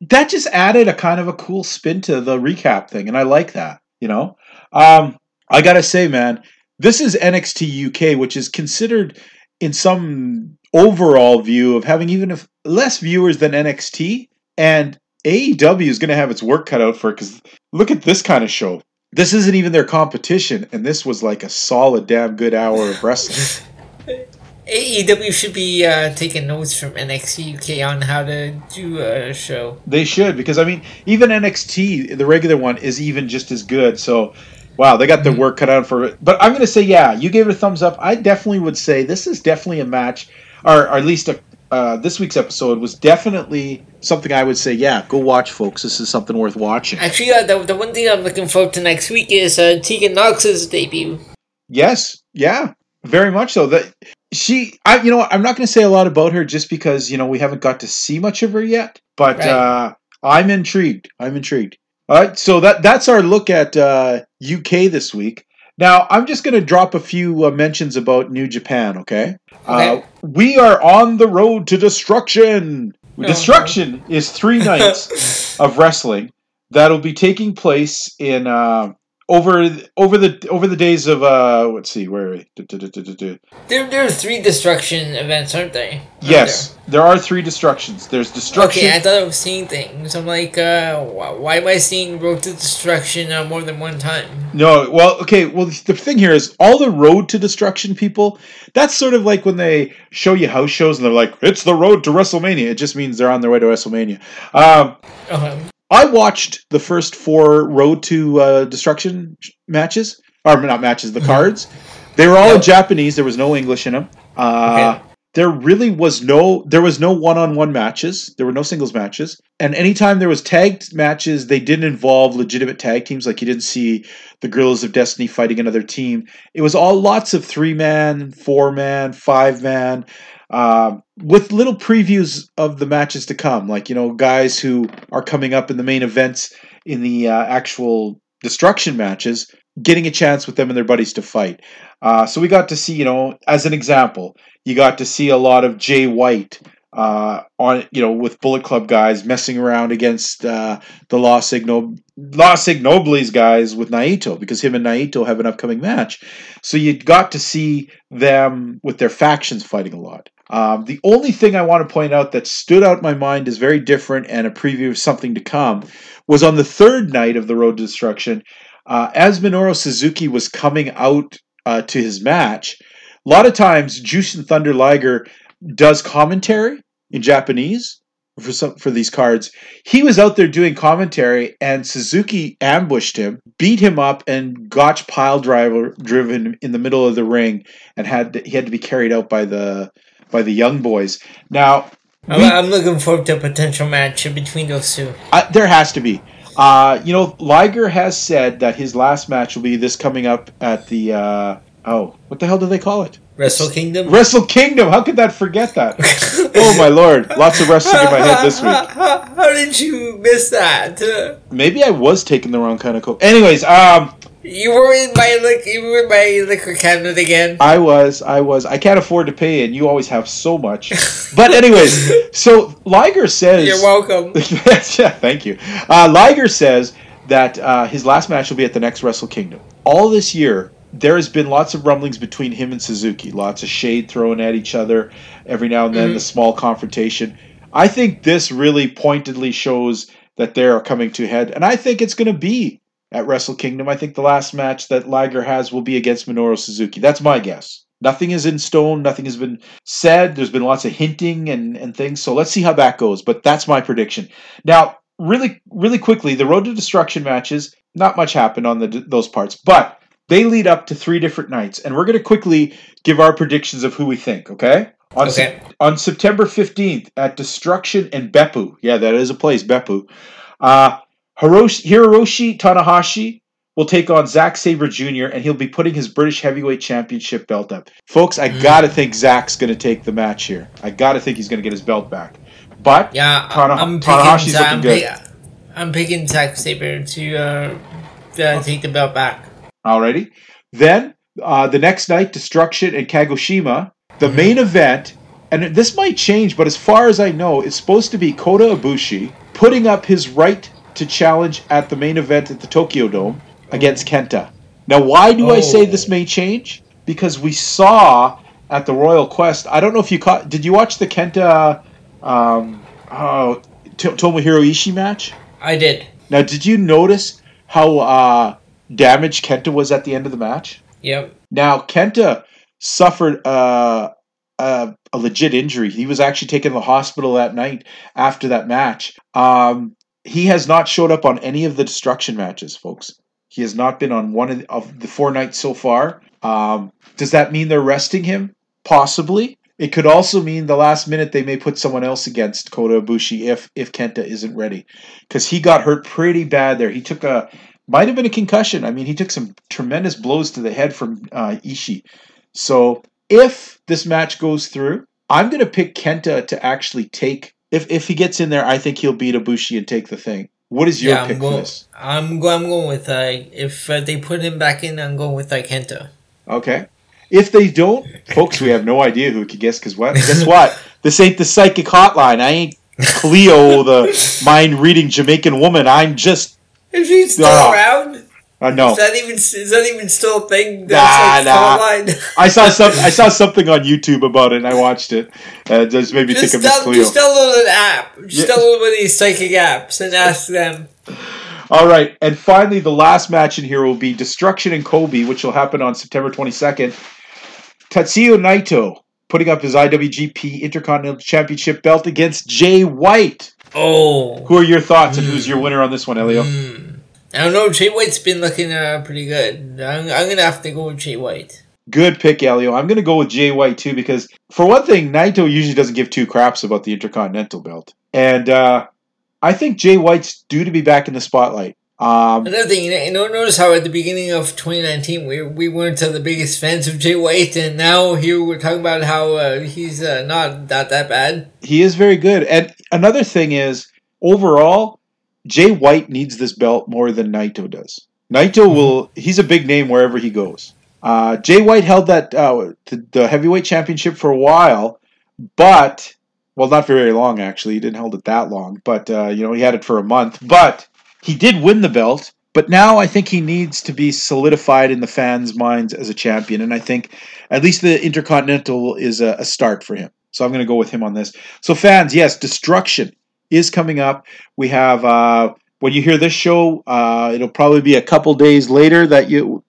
that just added a kind of a cool spin to the recap thing, and I like that. You know, um, I gotta say, man, this is NXT UK, which is considered in some overall view of having even if less viewers than NXT, and AEW is gonna have its work cut out for it because look at this kind of show. This isn't even their competition, and this was like a solid, damn good hour of wrestling. AEW should be uh, taking notes from NXT UK on how to do a show. They should because I mean, even NXT, the regular one, is even just as good. So, wow, they got their work cut out for it. But I'm going to say, yeah, you gave it a thumbs up. I definitely would say this is definitely a match, or, or at least a, uh, this week's episode was definitely something I would say, yeah, go watch, folks. This is something worth watching. Actually, uh, the, the one thing I'm looking forward to next week is uh, Tegan Nox's debut. Yes, yeah, very much so. That she, I, you know, I'm not going to say a lot about her just because you know we haven't got to see much of her yet. But Right. uh, I'm intrigued. I'm intrigued. All right, so that that's our look at uh, UK this week. Now I'm just going to drop a few uh, mentions about New Japan. Okay, Uh, we are on the road to destruction. Oh. Destruction is three nights of wrestling that'll be taking place in uh, over over the over the days of uh, let's see where du- du- du. There, there are three destruction events, aren't they? Aren't Yes, there are three destructions. There's there? destruction. Okay, I thought I was seeing things. I'm like, uh, why, am I seeing Road to Destruction uh, more than one time? No, well, okay. Well, the thing here is all the road to destruction people. That's sort of like when they show you house shows and they're like, "It's the road to WrestleMania." It just means they're on their way to WrestleMania. Um, Uh, I watched the first four Road to uh, Destruction matches, or not matches, the cards. They were all in Yep. Japanese. There was no English in them. Uh, Okay. There really was no there was no one on one matches. There were no singles matches, and anytime there was tag matches, they didn't involve legitimate tag teams. Like you didn't see the Gorillas of Destiny fighting another team. It was all lots of three man, four man, five man um, with little previews of the matches to come, like you know guys who are coming up in the main events in the uh, actual destruction matches, getting a chance with them and their buddies to fight. Uh, so we got to see, you know, as an example, you got to see a lot of Jay White uh, on, you know, with Bullet Club guys messing around against uh, the Los Los Ignobles guys with Naito because him and Naito have an upcoming match. So you got to see them with their factions fighting a lot. Um, the only thing I want to point out that stood out in my mind is very different and a preview of something to come was on the third night of the Road to Destruction. Uh, as Minoru Suzuki was coming out uh, to his match, a lot of times Jushin Thunder Liger does commentary in Japanese for some for these cards. He was out there doing commentary, and Suzuki ambushed him, beat him up, and gotch pile driver driven in the middle of the ring, and had to, he had to be carried out by the by the young boys. Now, I'm, we- I'm looking forward to a potential match between those two. I, there has to be. Uh, you know, Liger has said that his last match will be this coming up at the. Uh, oh, what the hell do they call it? Wrestle Kingdom. Wrestle Kingdom. How could that forget that? oh my lord! Lots of wrestling in my head this week. How, did you miss that? Uh, Maybe I was taking the wrong kind of coke. Anyways, um, You were in my liquor. You were in my liquor cabinet again. I was, I was. I can't afford to pay, and you always have so much. But anyways, so Liger says. You're welcome. yeah, thank you. Uh, Liger says that uh, his last match will be at the next Wrestle Kingdom. All this year, there has been lots of rumblings between him and Suzuki, lots of shade thrown at each other every now and then, Mhm. the small confrontation. I think this really pointedly shows that they are coming to a head, and I think it's going to be at Wrestle Kingdom. I think the last match that Liger has will be against Minoru Suzuki. That's my guess. Nothing is in stone. Nothing has been said. There's been lots of hinting and, and things. So let's see how that goes. But that's my prediction. Now, really, really quickly, the Road to Destruction matches. Not much happened on the those parts, but they lead up to three different nights, and we're going to quickly give our predictions of who we think. Okay. On, Okay. Sep- on September 15th at Destruction and Beppu. Yeah, that is a place, Beppu. Uh, Hiroshi, Hiroshi Tanahashi will take on Zack Sabre Jr., and he'll be putting his British Heavyweight Championship belt up. Folks, I Mm. gotta think Zack's gonna take the match here. I gotta think he's gonna get his belt back. But Yeah, Tana- I'm picking. Tanahashi's I'm, looking good. pick- I'm picking Zack Sabre to uh, uh, take the belt back. Alrighty. Then uh, the next night, Destruction and Kagoshima. The Mm-hmm. main event, and this might change, but as far as I know, it's supposed to be Kota Ibushi putting up his right to challenge at the main event at the Tokyo Dome against Kenta. Now, why do I say Oh. this may change? Because we saw at the Royal Quest. I don't know if you caught. Did you watch the Kenta um, oh, T- Tomohiro Ishii match? I did. Now, did you notice how uh, damaged Kenta was at the end of the match? Yep. Now, Kenta suffered uh, a, a legit injury. He was actually taken to the hospital that night after that match. Um, he has not showed up on any of the destruction matches, folks. He has not been on one of the, of the four nights so far. Um, does that mean they're resting him? Possibly. It could also mean the last minute they may put someone else against Kota Ibushi if if Kenta isn't ready, because he got hurt pretty bad there. He took a might have been a concussion. I mean, he took some tremendous blows to the head from uh, Ishii. So if this match goes through, I'm going to pick Kenta to actually take. If if he gets in there, I think he'll beat Ibushi and take the thing. What is your yeah, pick I'm for going. this? I'm going. I'm going with uh, if uh, they put him back in, I'm going with uh, Kenta. Okay. If they don't, folks, we have no idea who could guess. Because what? Guess what? This ain't the psychic hotline. I ain't Cleo, the mind reading Jamaican woman. I'm just. Is he still Ah. around? Uh, no. Is that even is that even still a thing? Nah, That's nah. like nah. I saw some. I saw something on YouTube about it, and I watched it. Uh, just made me Just, think of Cleo. just download an app. Just Yeah. download one of these psychic apps and ask them. All right, and finally, the last match in here will be Destruction and Kobe, which will happen on September 22nd. Tetsuya Naito putting up his IWGP Intercontinental Championship belt against Jay White. Oh. Who are your thoughts, and who's your winner on this one, Elio? Hmm. I don't know. Jay White's been looking uh, pretty good. I'm, I'm gonna have to go with Jay White. Good pick, Elio. I'm going to go with Jay White too because, for one thing, Naito usually doesn't give two craps about the Intercontinental belt, and uh, I think Jay White's due to be back in the spotlight. Um, Another thing, you know, notice how at the beginning of 2019 we we weren't uh, the biggest fans of Jay White, and now here we're talking about how uh, he's uh, not that that bad. he is very good. And another thing is, overall, Jay White needs this belt more than Naito does. Naito will, he's a big name wherever he goes. Uh, Jay White held that uh, the, the heavyweight championship for a while, but well, not for very long actually. He didn't hold it that long, but uh, you know he had it for a month. But he did win the belt. But now I think he needs to be solidified in the fans' minds as a champion, and I think at least the Intercontinental is a, a start for him. So I'm going to go with him on this. So fans, yes, Destruction is coming up. We have uh, when you hear this show, uh, it'll probably be a couple days later that you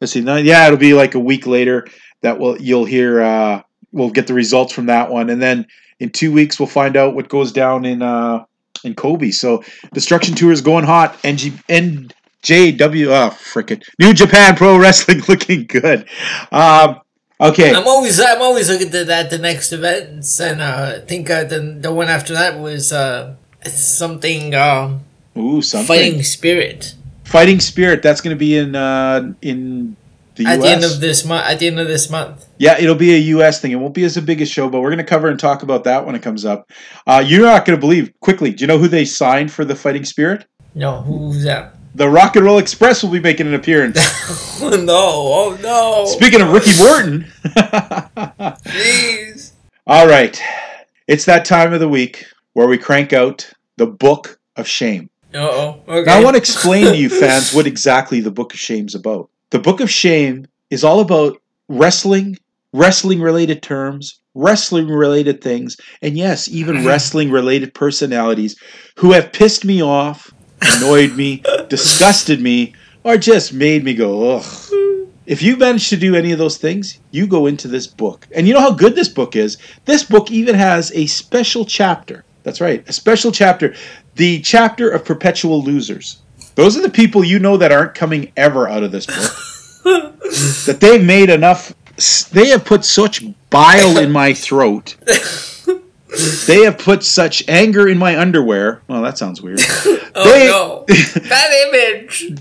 let's see, yeah, it'll be like a week later that will you'll hear. Uh, we'll get the results from that one, and then in two weeks we'll find out what goes down in uh, in Kobe. So Destruction Tour is going hot. NG NJW, oh frickin' New Japan Pro Wrestling looking good. Um, okay, I'm always I'm always looking at that the next events, and uh, I think uh, the the one after that was uh, something uh, ooh something fighting spirit Fighting Spirit. That's going to be in uh, in the at US. the end of this month. At the end of this month. Yeah, it'll be a U.S. thing. It won't be as big a show, but we're going to cover and talk about that when it comes up. Uh, you're not going to believe. Quickly, do you know who they signed for the Fighting Spirit? No, who's that? The Rock and Roll Express will be making an appearance. Oh no! Oh no! Speaking of Ricky Morton, Jeez. all right, it's that time of the week where we crank out the Book of Shame. Uh oh. Okay. Now, I want to explain to you fans what exactly the Book of Shame's about. The Book of Shame is all about wrestling, wrestling related terms, wrestling related things, and yes, even wrestling related personalities who have pissed me off, annoyed me, disgusted me, or just made me go, ugh. If you manage to do any of those things, you go into this book. And you know how good this book is? This book even has a special chapter. That's right, a special chapter. The chapter of perpetual losers. Those are the people you know that aren't coming ever out of this book. that they've made enough, they have put such bile in my throat. They have put such anger in my underwear. Well, that sounds weird. Oh, oh They- no, bad image.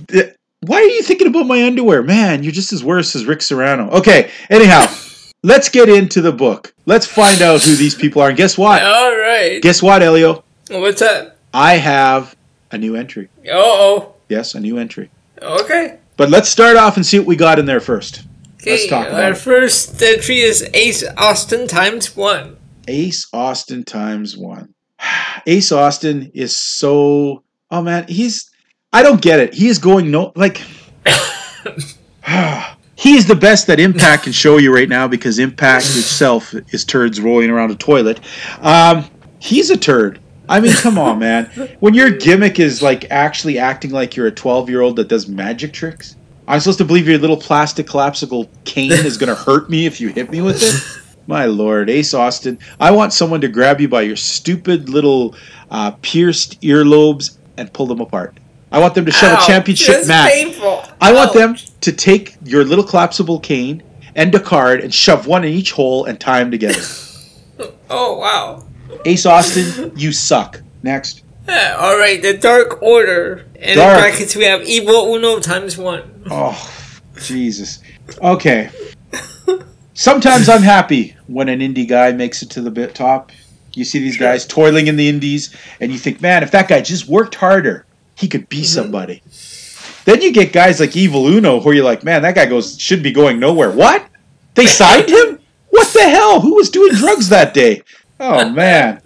Why are you thinking about my underwear? Man, you're just as worse as Rick Serrano. Okay, anyhow, let's get into the book. Let's find out who these people are. And guess what? All right. Guess what, Elio? What's that? I have a new entry. Oh, Yes, a new entry. oh. Okay. But let's start off and see what we got in there first. Let's Okay, talk about Our it. first entry is Ace Austin times one. Ace Austin times one. Ace Austin is so. Oh man, he's. I don't get it. He is going no like. he is the best that Impact can show you right now because Impact itself is turds rolling around a toilet. Um, he's a turd. I mean, come on, man. When your gimmick is like actually acting like you're a 12 year old that does magic tricks, I'm supposed to believe your little plastic collapsible cane is going to hurt me if you hit me with it? My lord, Ace Austin. I want someone to grab you by your stupid little uh, pierced earlobes and pull them apart. I want them to shove Ouch, a championship that's match. painful. I want them to take your little collapsible cane and a card and shove one in each hole and tie them together. Oh wow. Ace Austin, you suck. Next. Yeah, all right, the Dark Order. And Dark. in brackets, we have Evil Uno times one. Oh, Jesus. Okay. Sometimes I'm happy when an indie guy makes it to the bit top. You see these guys toiling in the indies, and you think, man, if that guy just worked harder, he could be mm-hmm. somebody. Then you get guys like Evil Uno, where you're like, man, that guy goes should be going nowhere. What? They signed him? What the hell? Who was doing drugs that day? Oh man.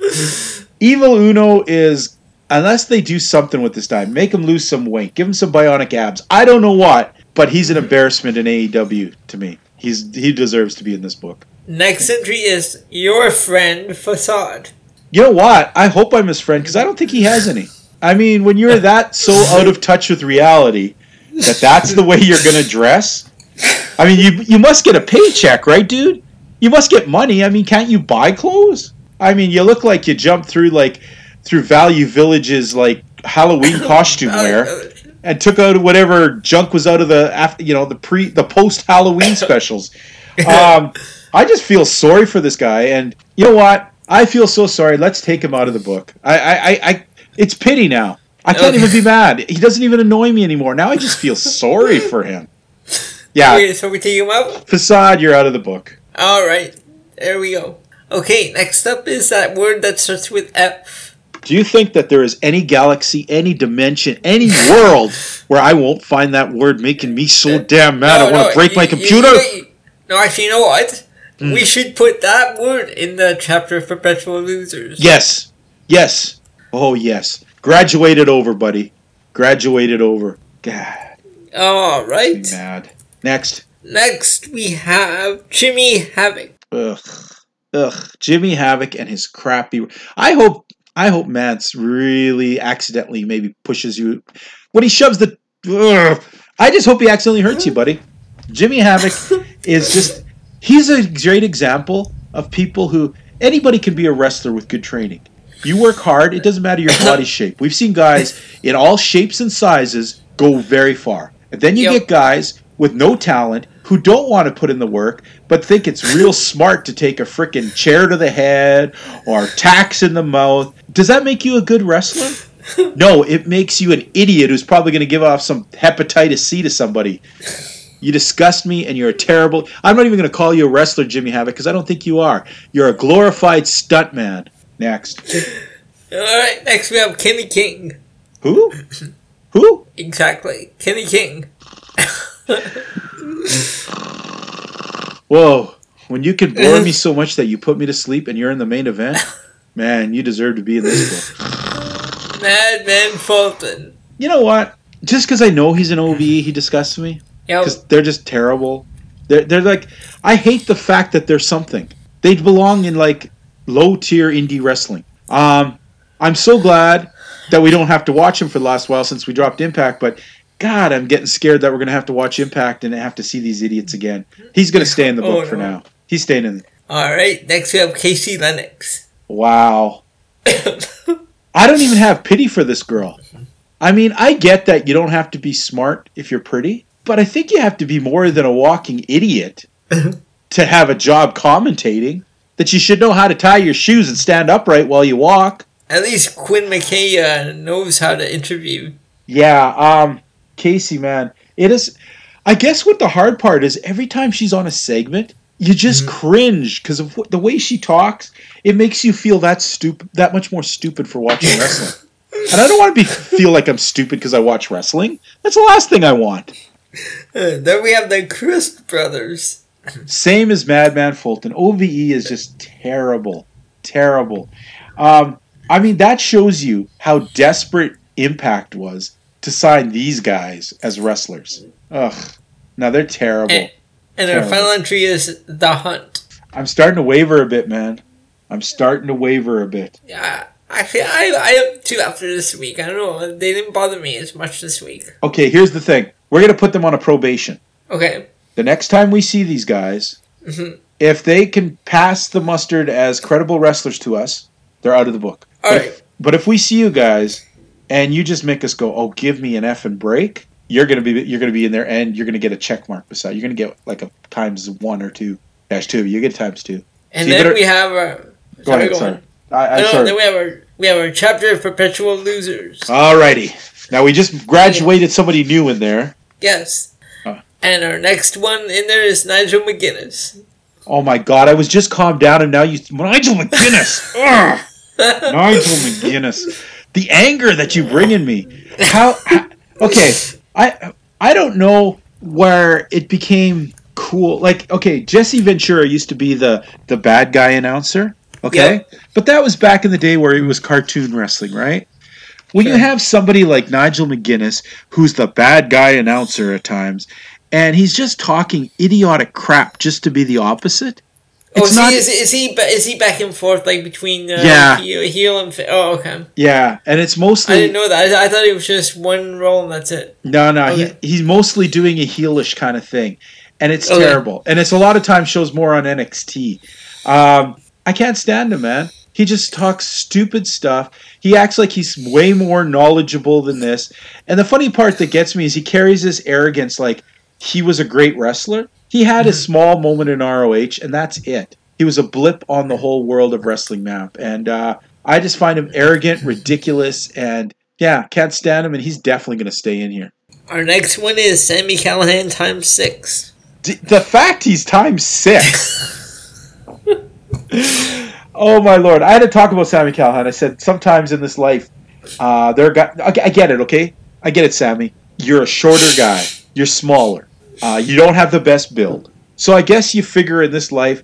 Evil Uno is unless they do something with this guy, make him lose some weight, give him some bionic abs. I don't know what, but he's an mm-hmm. embarrassment in AEW to me. He's he deserves to be in this book. Next entry is Your Friend Facade. You know what? I hope I'm his friend because I don't think he has any. I mean, when you're that so out of touch with reality that that's the way you're gonna dress. I mean, you you must get a paycheck, right, dude? You must get money. I mean, can't you buy clothes? I mean, you look like you jumped through like through Value Village's like Halloween costume oh, wear oh, and took out whatever junk was out of the after you know the pre the post Halloween specials. Um, I just feel sorry for this guy, and you know what? I feel so sorry. Let's take him out of the book. I, I, I, I it's pity now. I can't even be mad. He doesn't even annoy me anymore. Now I just feel sorry for him. Yeah, so we take him out? facade, you're out of the book. All right, there we go. Okay, next up is that word that starts with F. Do you think that there is any galaxy, any dimension, any world where I won't find that word making me so damn mad I No, want no, to break you- my computer? you- you- no, actually, you know what? Hmm. We should put that word in the chapter of Perpetual Losers. Yes. Yes. Oh, yes. Graduated over, buddy. Graduated over. God, All right. Mad. Next. Next, we have Jimmy Havoc. Ugh. Ugh. Jimmy Havoc and his crappy. I hope. I hope Mance really accidentally maybe pushes you when he shoves the. Ugh. I just hope he accidentally hurts you, buddy. Jimmy Havoc is just. He's a great example of people who anybody can be a wrestler with good training. You work hard, it doesn't matter your body shape. We've seen guys in all shapes and sizes go very far. And then you Yep. get guys with no talent who don't want to put in the work but think it's real smart to take a freaking chair to the head or tacks in the mouth. Does that make you a good wrestler? No, it makes you an idiot who's probably going to give off some hepatitis C to somebody. You disgust me and you're a terrible. I'm not even going to call you a wrestler, Jimmy Havoc, because I don't think you are. You're a glorified stuntman. Next. All right, next we have Kenny King. Who? Who? Exactly, Kenny King. Whoa. When you can bore me so much that you put me to sleep and you're in the main event, man, you deserve to be in this book. Madman Fulton. You know what? Just because I know he's an OVE, he disgusts me. Yep. Because they're just terrible. They're they're like I hate the fact that they're something. They belong in like low tier indie wrestling. Um, I'm so glad that we don't have to watch him for the last while since we dropped Impact, but. God, I'm getting scared that we're gonna have to watch Impact and have to see these idiots again. He's gonna stay in the book Oh, for no. now. He's staying in. All right, next we have Casey Lennox. Wow. I don't even have pity for this girl. I mean, I get that you don't have to be smart if you're pretty, but I think you have to be more than a walking idiot to have a job commentating. That you should know how to tie your shoes and stand upright while you walk. At least Quinn McKay uh, knows how to interview. Yeah, um, Casey, man, it is. I guess what the hard part is, every time she's on a segment, you just cringe because of what, the way she talks. It makes you feel that stupid, that much more stupid for watching wrestling. And I don't want to be feel like I'm stupid because I watch wrestling. That's the last thing I want. Uh, then we have the Crist brothers. Same as Madman Fulton. OVE is just terrible, terrible. Um, I mean, that shows you how desperate Impact was to sign these guys as wrestlers. Ugh. Now they're terrible. And, and our final entry is The Hunt. I'm starting to waver a bit, man. I'm starting to waver a bit. Yeah, actually, I, I have two after this week. I don't know. They didn't bother me as much this week. Okay, here's the thing. We're going to put them on a probation. Okay. The next time we see these guys, Mhm. if they can pass the mustard as credible wrestlers to us, they're out of the book. All but, right. but if we see you guys and you just make us go, "Oh, give me an F and break," you're gonna be you're gonna be in there and you're gonna get a check mark beside. You're gonna get like a times one or two dash two. You get times two. And So then better- we have our. Go sorry, ahead. go Sorry. I, I'm No, sorry. then we have our we have our chapter of perpetual losers. Alrighty. Now we just graduated somebody new in there. Yes. Uh. And our next one in there is Nigel McGuinness. Oh my god, I was just calmed down and now you Nigel McGuinness. Nigel McGuinness. The anger that you bring in me. How, okay, I I don't know where it became cool. Like, okay, Jesse Ventura used to be the the bad guy announcer. Okay? But that was back in the day where it was cartoon wrestling, right? When you have somebody like Nigel McGuinness, who's the bad guy announcer at times, and he's just talking idiotic crap just to be the opposite. Oh, is, not- he, is, is he is he back and forth like between uh, Yeah. heel, heel and fa- oh okay Yeah, and it's mostly I didn't know that I, I thought it was just one role and that's it no, no. Okay. He, he's mostly doing a heelish kind of thing, and it's Okay. terrible. And it's a lot of times shows more on NXT. Um, I can't stand him, man. He just talks stupid stuff. He acts like he's way more knowledgeable than this. And the funny part that gets me is he carries this arrogance like he was a great wrestler. He had a small moment in ROH, and that's it. He was a blip on the whole world of wrestling map. And uh, I just find him arrogant, ridiculous, and yeah, can't stand him. And he's definitely going to stay in here. our next one is Sami Callihan times six D- the fact he's times six. oh my lord! I had to talk about Sami Callihan. I said sometimes in this life, uh, there are guys. I get it. Okay, I get it, Sammy. You're a shorter guy. You're smaller. Uh, you don't have the best build. So I guess you figure in this life,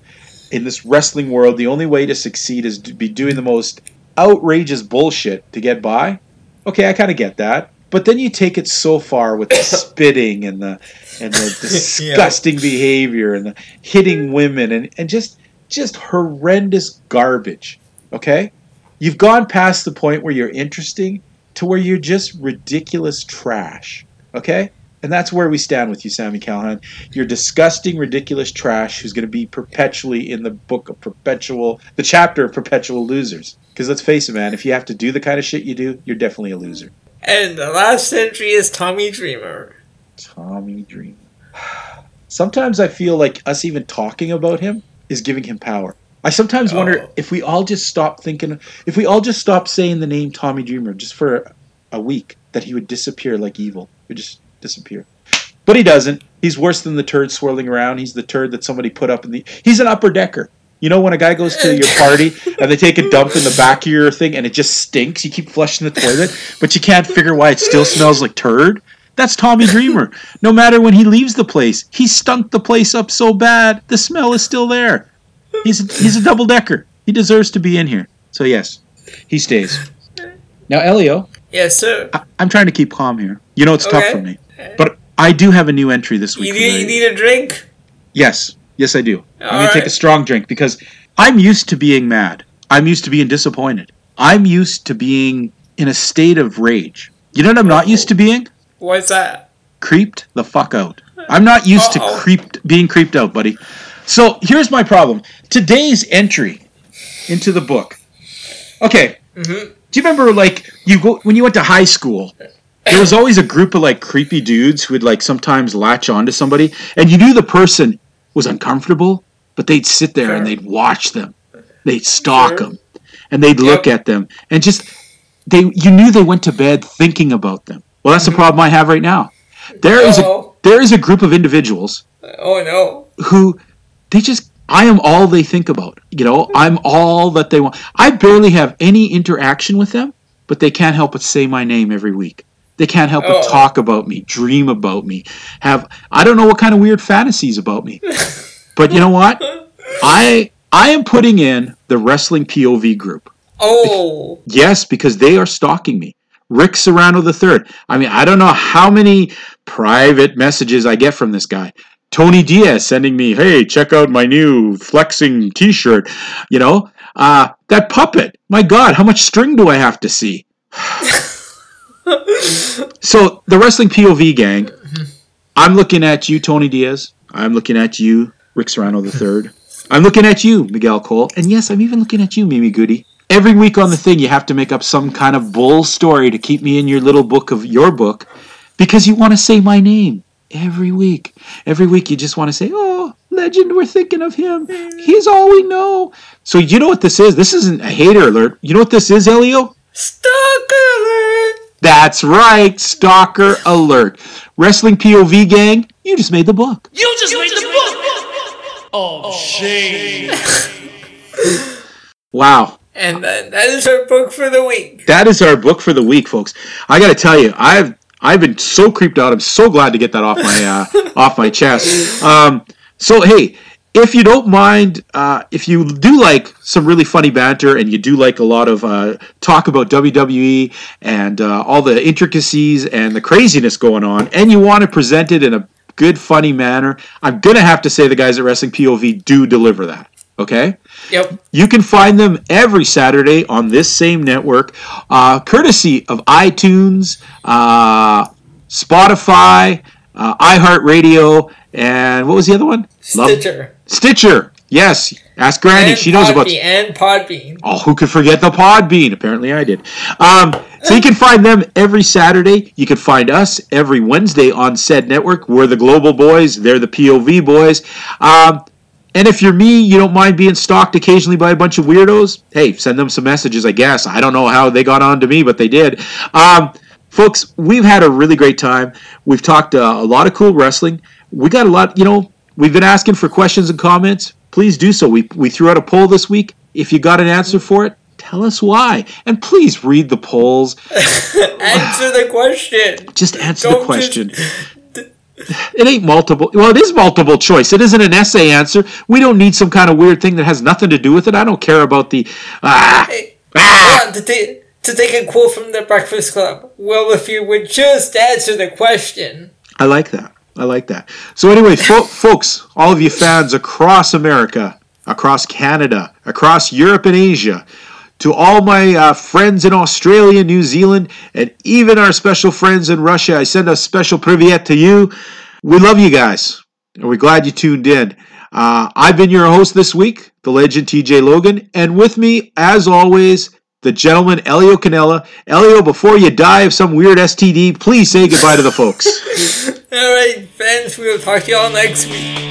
in this wrestling world, the only way to succeed is to be doing the most outrageous bullshit to get by. Okay, I kind of get that. But then you take it so far with the spitting and the and the disgusting behavior and the hitting women and, and just just horrendous garbage. Okay? You've gone past the point where you're interesting to where you're just ridiculous trash. Okay? And that's where we stand with you, Sami Callihan. You're disgusting, ridiculous trash who's going to be perpetually in the book of perpetual, the chapter of perpetual losers. Because let's face it, man, if you have to do the kind of shit you do, you're definitely a loser. and the last entry is Tommy Dreamer Tommy Dreamer. Sometimes I feel like us even talking about him is giving him power. I sometimes wonder Oh. if we all just stop thinking, if we all just stop saying the name Tommy Dreamer just for a week, that he would disappear like evil. Would just disappear. But he doesn't. He's worse than the turd swirling around. He's the turd that somebody put up in the. He's an upper decker. You know when a guy goes to your party and they take a dump in the back of your thing and it just stinks. You keep flushing the toilet, but you can't figure why it still smells like turd. That's Tommy Dreamer. No matter when he leaves the place, he stunk the place up so bad, the smell is still there. He's he's a double decker. He deserves to be in here. So yes, he stays. Now, Elio, yes sir I, I'm trying to keep calm here. You know it's tough for me, but I do have a new entry this week. you need, you need a drink Yes, yes, I do. I'm All gonna take a strong drink because I'm used to being mad. I'm used to being disappointed. I'm used to being in a state of rage. You know what I'm not used to being? What's that? Creeped the fuck out. I'm not used to Uh-oh. creeped being creeped out, buddy. So here's my problem. Today's entry into the book. Okay. Mm-hmm. Do you remember like you go when you went to high school? There was always a group of like creepy dudes who would like sometimes latch onto somebody, and you knew the person was uncomfortable, but they'd sit there and they'd watch them, they'd stalk Sure. them, and they'd look at them, and just they you knew they went to bed thinking about them. Well, that's the problem I have right now. There is a Uh-oh. there is a group of individuals Oh no. who they just I am all they think about. You know, I'm all that they want. I barely have any interaction with them, but they can't help but say my name every week. They can't help but Oh. talk about me, dream about me, have I don't know what kind of weird fantasies about me. but you know what? I I am putting in the wrestling POV group. Oh. Yes, because they are stalking me. Rick Serrano III. I mean, I don't know how many private messages I get from this guy. Tony Diaz sending me, hey, check out my new flexing t shirt. You know, uh, that puppet. My God, how much string do I have to see? so, the Wrestling POV gang, I'm looking at you, Tony Diaz. I'm looking at you, Rick Serrano III. I'm looking at you, Miguel Cole. And yes, I'm even looking at you, Mimi Goody. Every week on the thing, you have to make up some kind of bull story to keep me in your little book of your book because you want to say my name every week. Every week, you just want to say, oh, legend, we're thinking of him. He's all we know. So, you know what this is? This isn't a hater alert. You know what this is, Elio? Stalker alert. That's right, stalker alert. Wrestling POV gang, you just made the book. You just made the book. Oh, shame. Wow. And that, that is our book for the week. That is our book for the week, folks. I got to tell you, I've I've been so creeped out. I'm so glad to get that off my uh, off my chest. Um, so hey, if you don't mind, uh, if you do like some really funny banter and you do like a lot of uh, talk about WWE and uh, all the intricacies and the craziness going on, and you want to present it in a good, funny manner, I'm gonna have to say the guys at Wrestling POV do deliver that. Okay. Yep. You can find them every Saturday on this same network, uh, courtesy of iTunes, uh, Spotify, uh, iHeartRadio, and what was the other one? Love- Stitcher. Yes. Ask Granny. And she knows about. Podbean, And Podbean. Oh, who could forget the Podbean? Apparently, I did. Um, so you can find them every Saturday. You can find us every Wednesday on said network. We're the Global Boys. They're the POV Boys. Um, and if you're me, you don't mind being stalked occasionally by a bunch of weirdos. Hey, send them some messages. I guess I don't know how they got on to me, but they did. Um, folks, we've had a really great time. We've talked uh, a lot of cool wrestling. We got a lot. You know, we've been asking for questions and comments. Please do so. We we threw out a poll this week. If you got an answer for it, tell us why. And please read the polls. Answer the question. Just answer Don't the question. just- It ain't multiple. Well, it is multiple choice. It isn't an essay answer. We don't need some kind of weird thing that has nothing to do with it. I don't care about the. Ah, Hey, ah. to, take, to take a quote from the Breakfast Club. Well, if you would just answer the question. I like that. I like that. So anyway, fo- folks, all of you fans across America, across Canada, across Europe and Asia, to all my uh, friends in Australia, New Zealand, and even our special friends in Russia, I send a special privyet to you. We love you guys, and we're glad you tuned in. Uh, I've been your host this week, the legend TJ Logan, and with me, as always, the gentleman Elio Canella. Elio, before you die of some weird STD, please say goodbye to the folks. Alright, fans, we'll talk to y'all next week.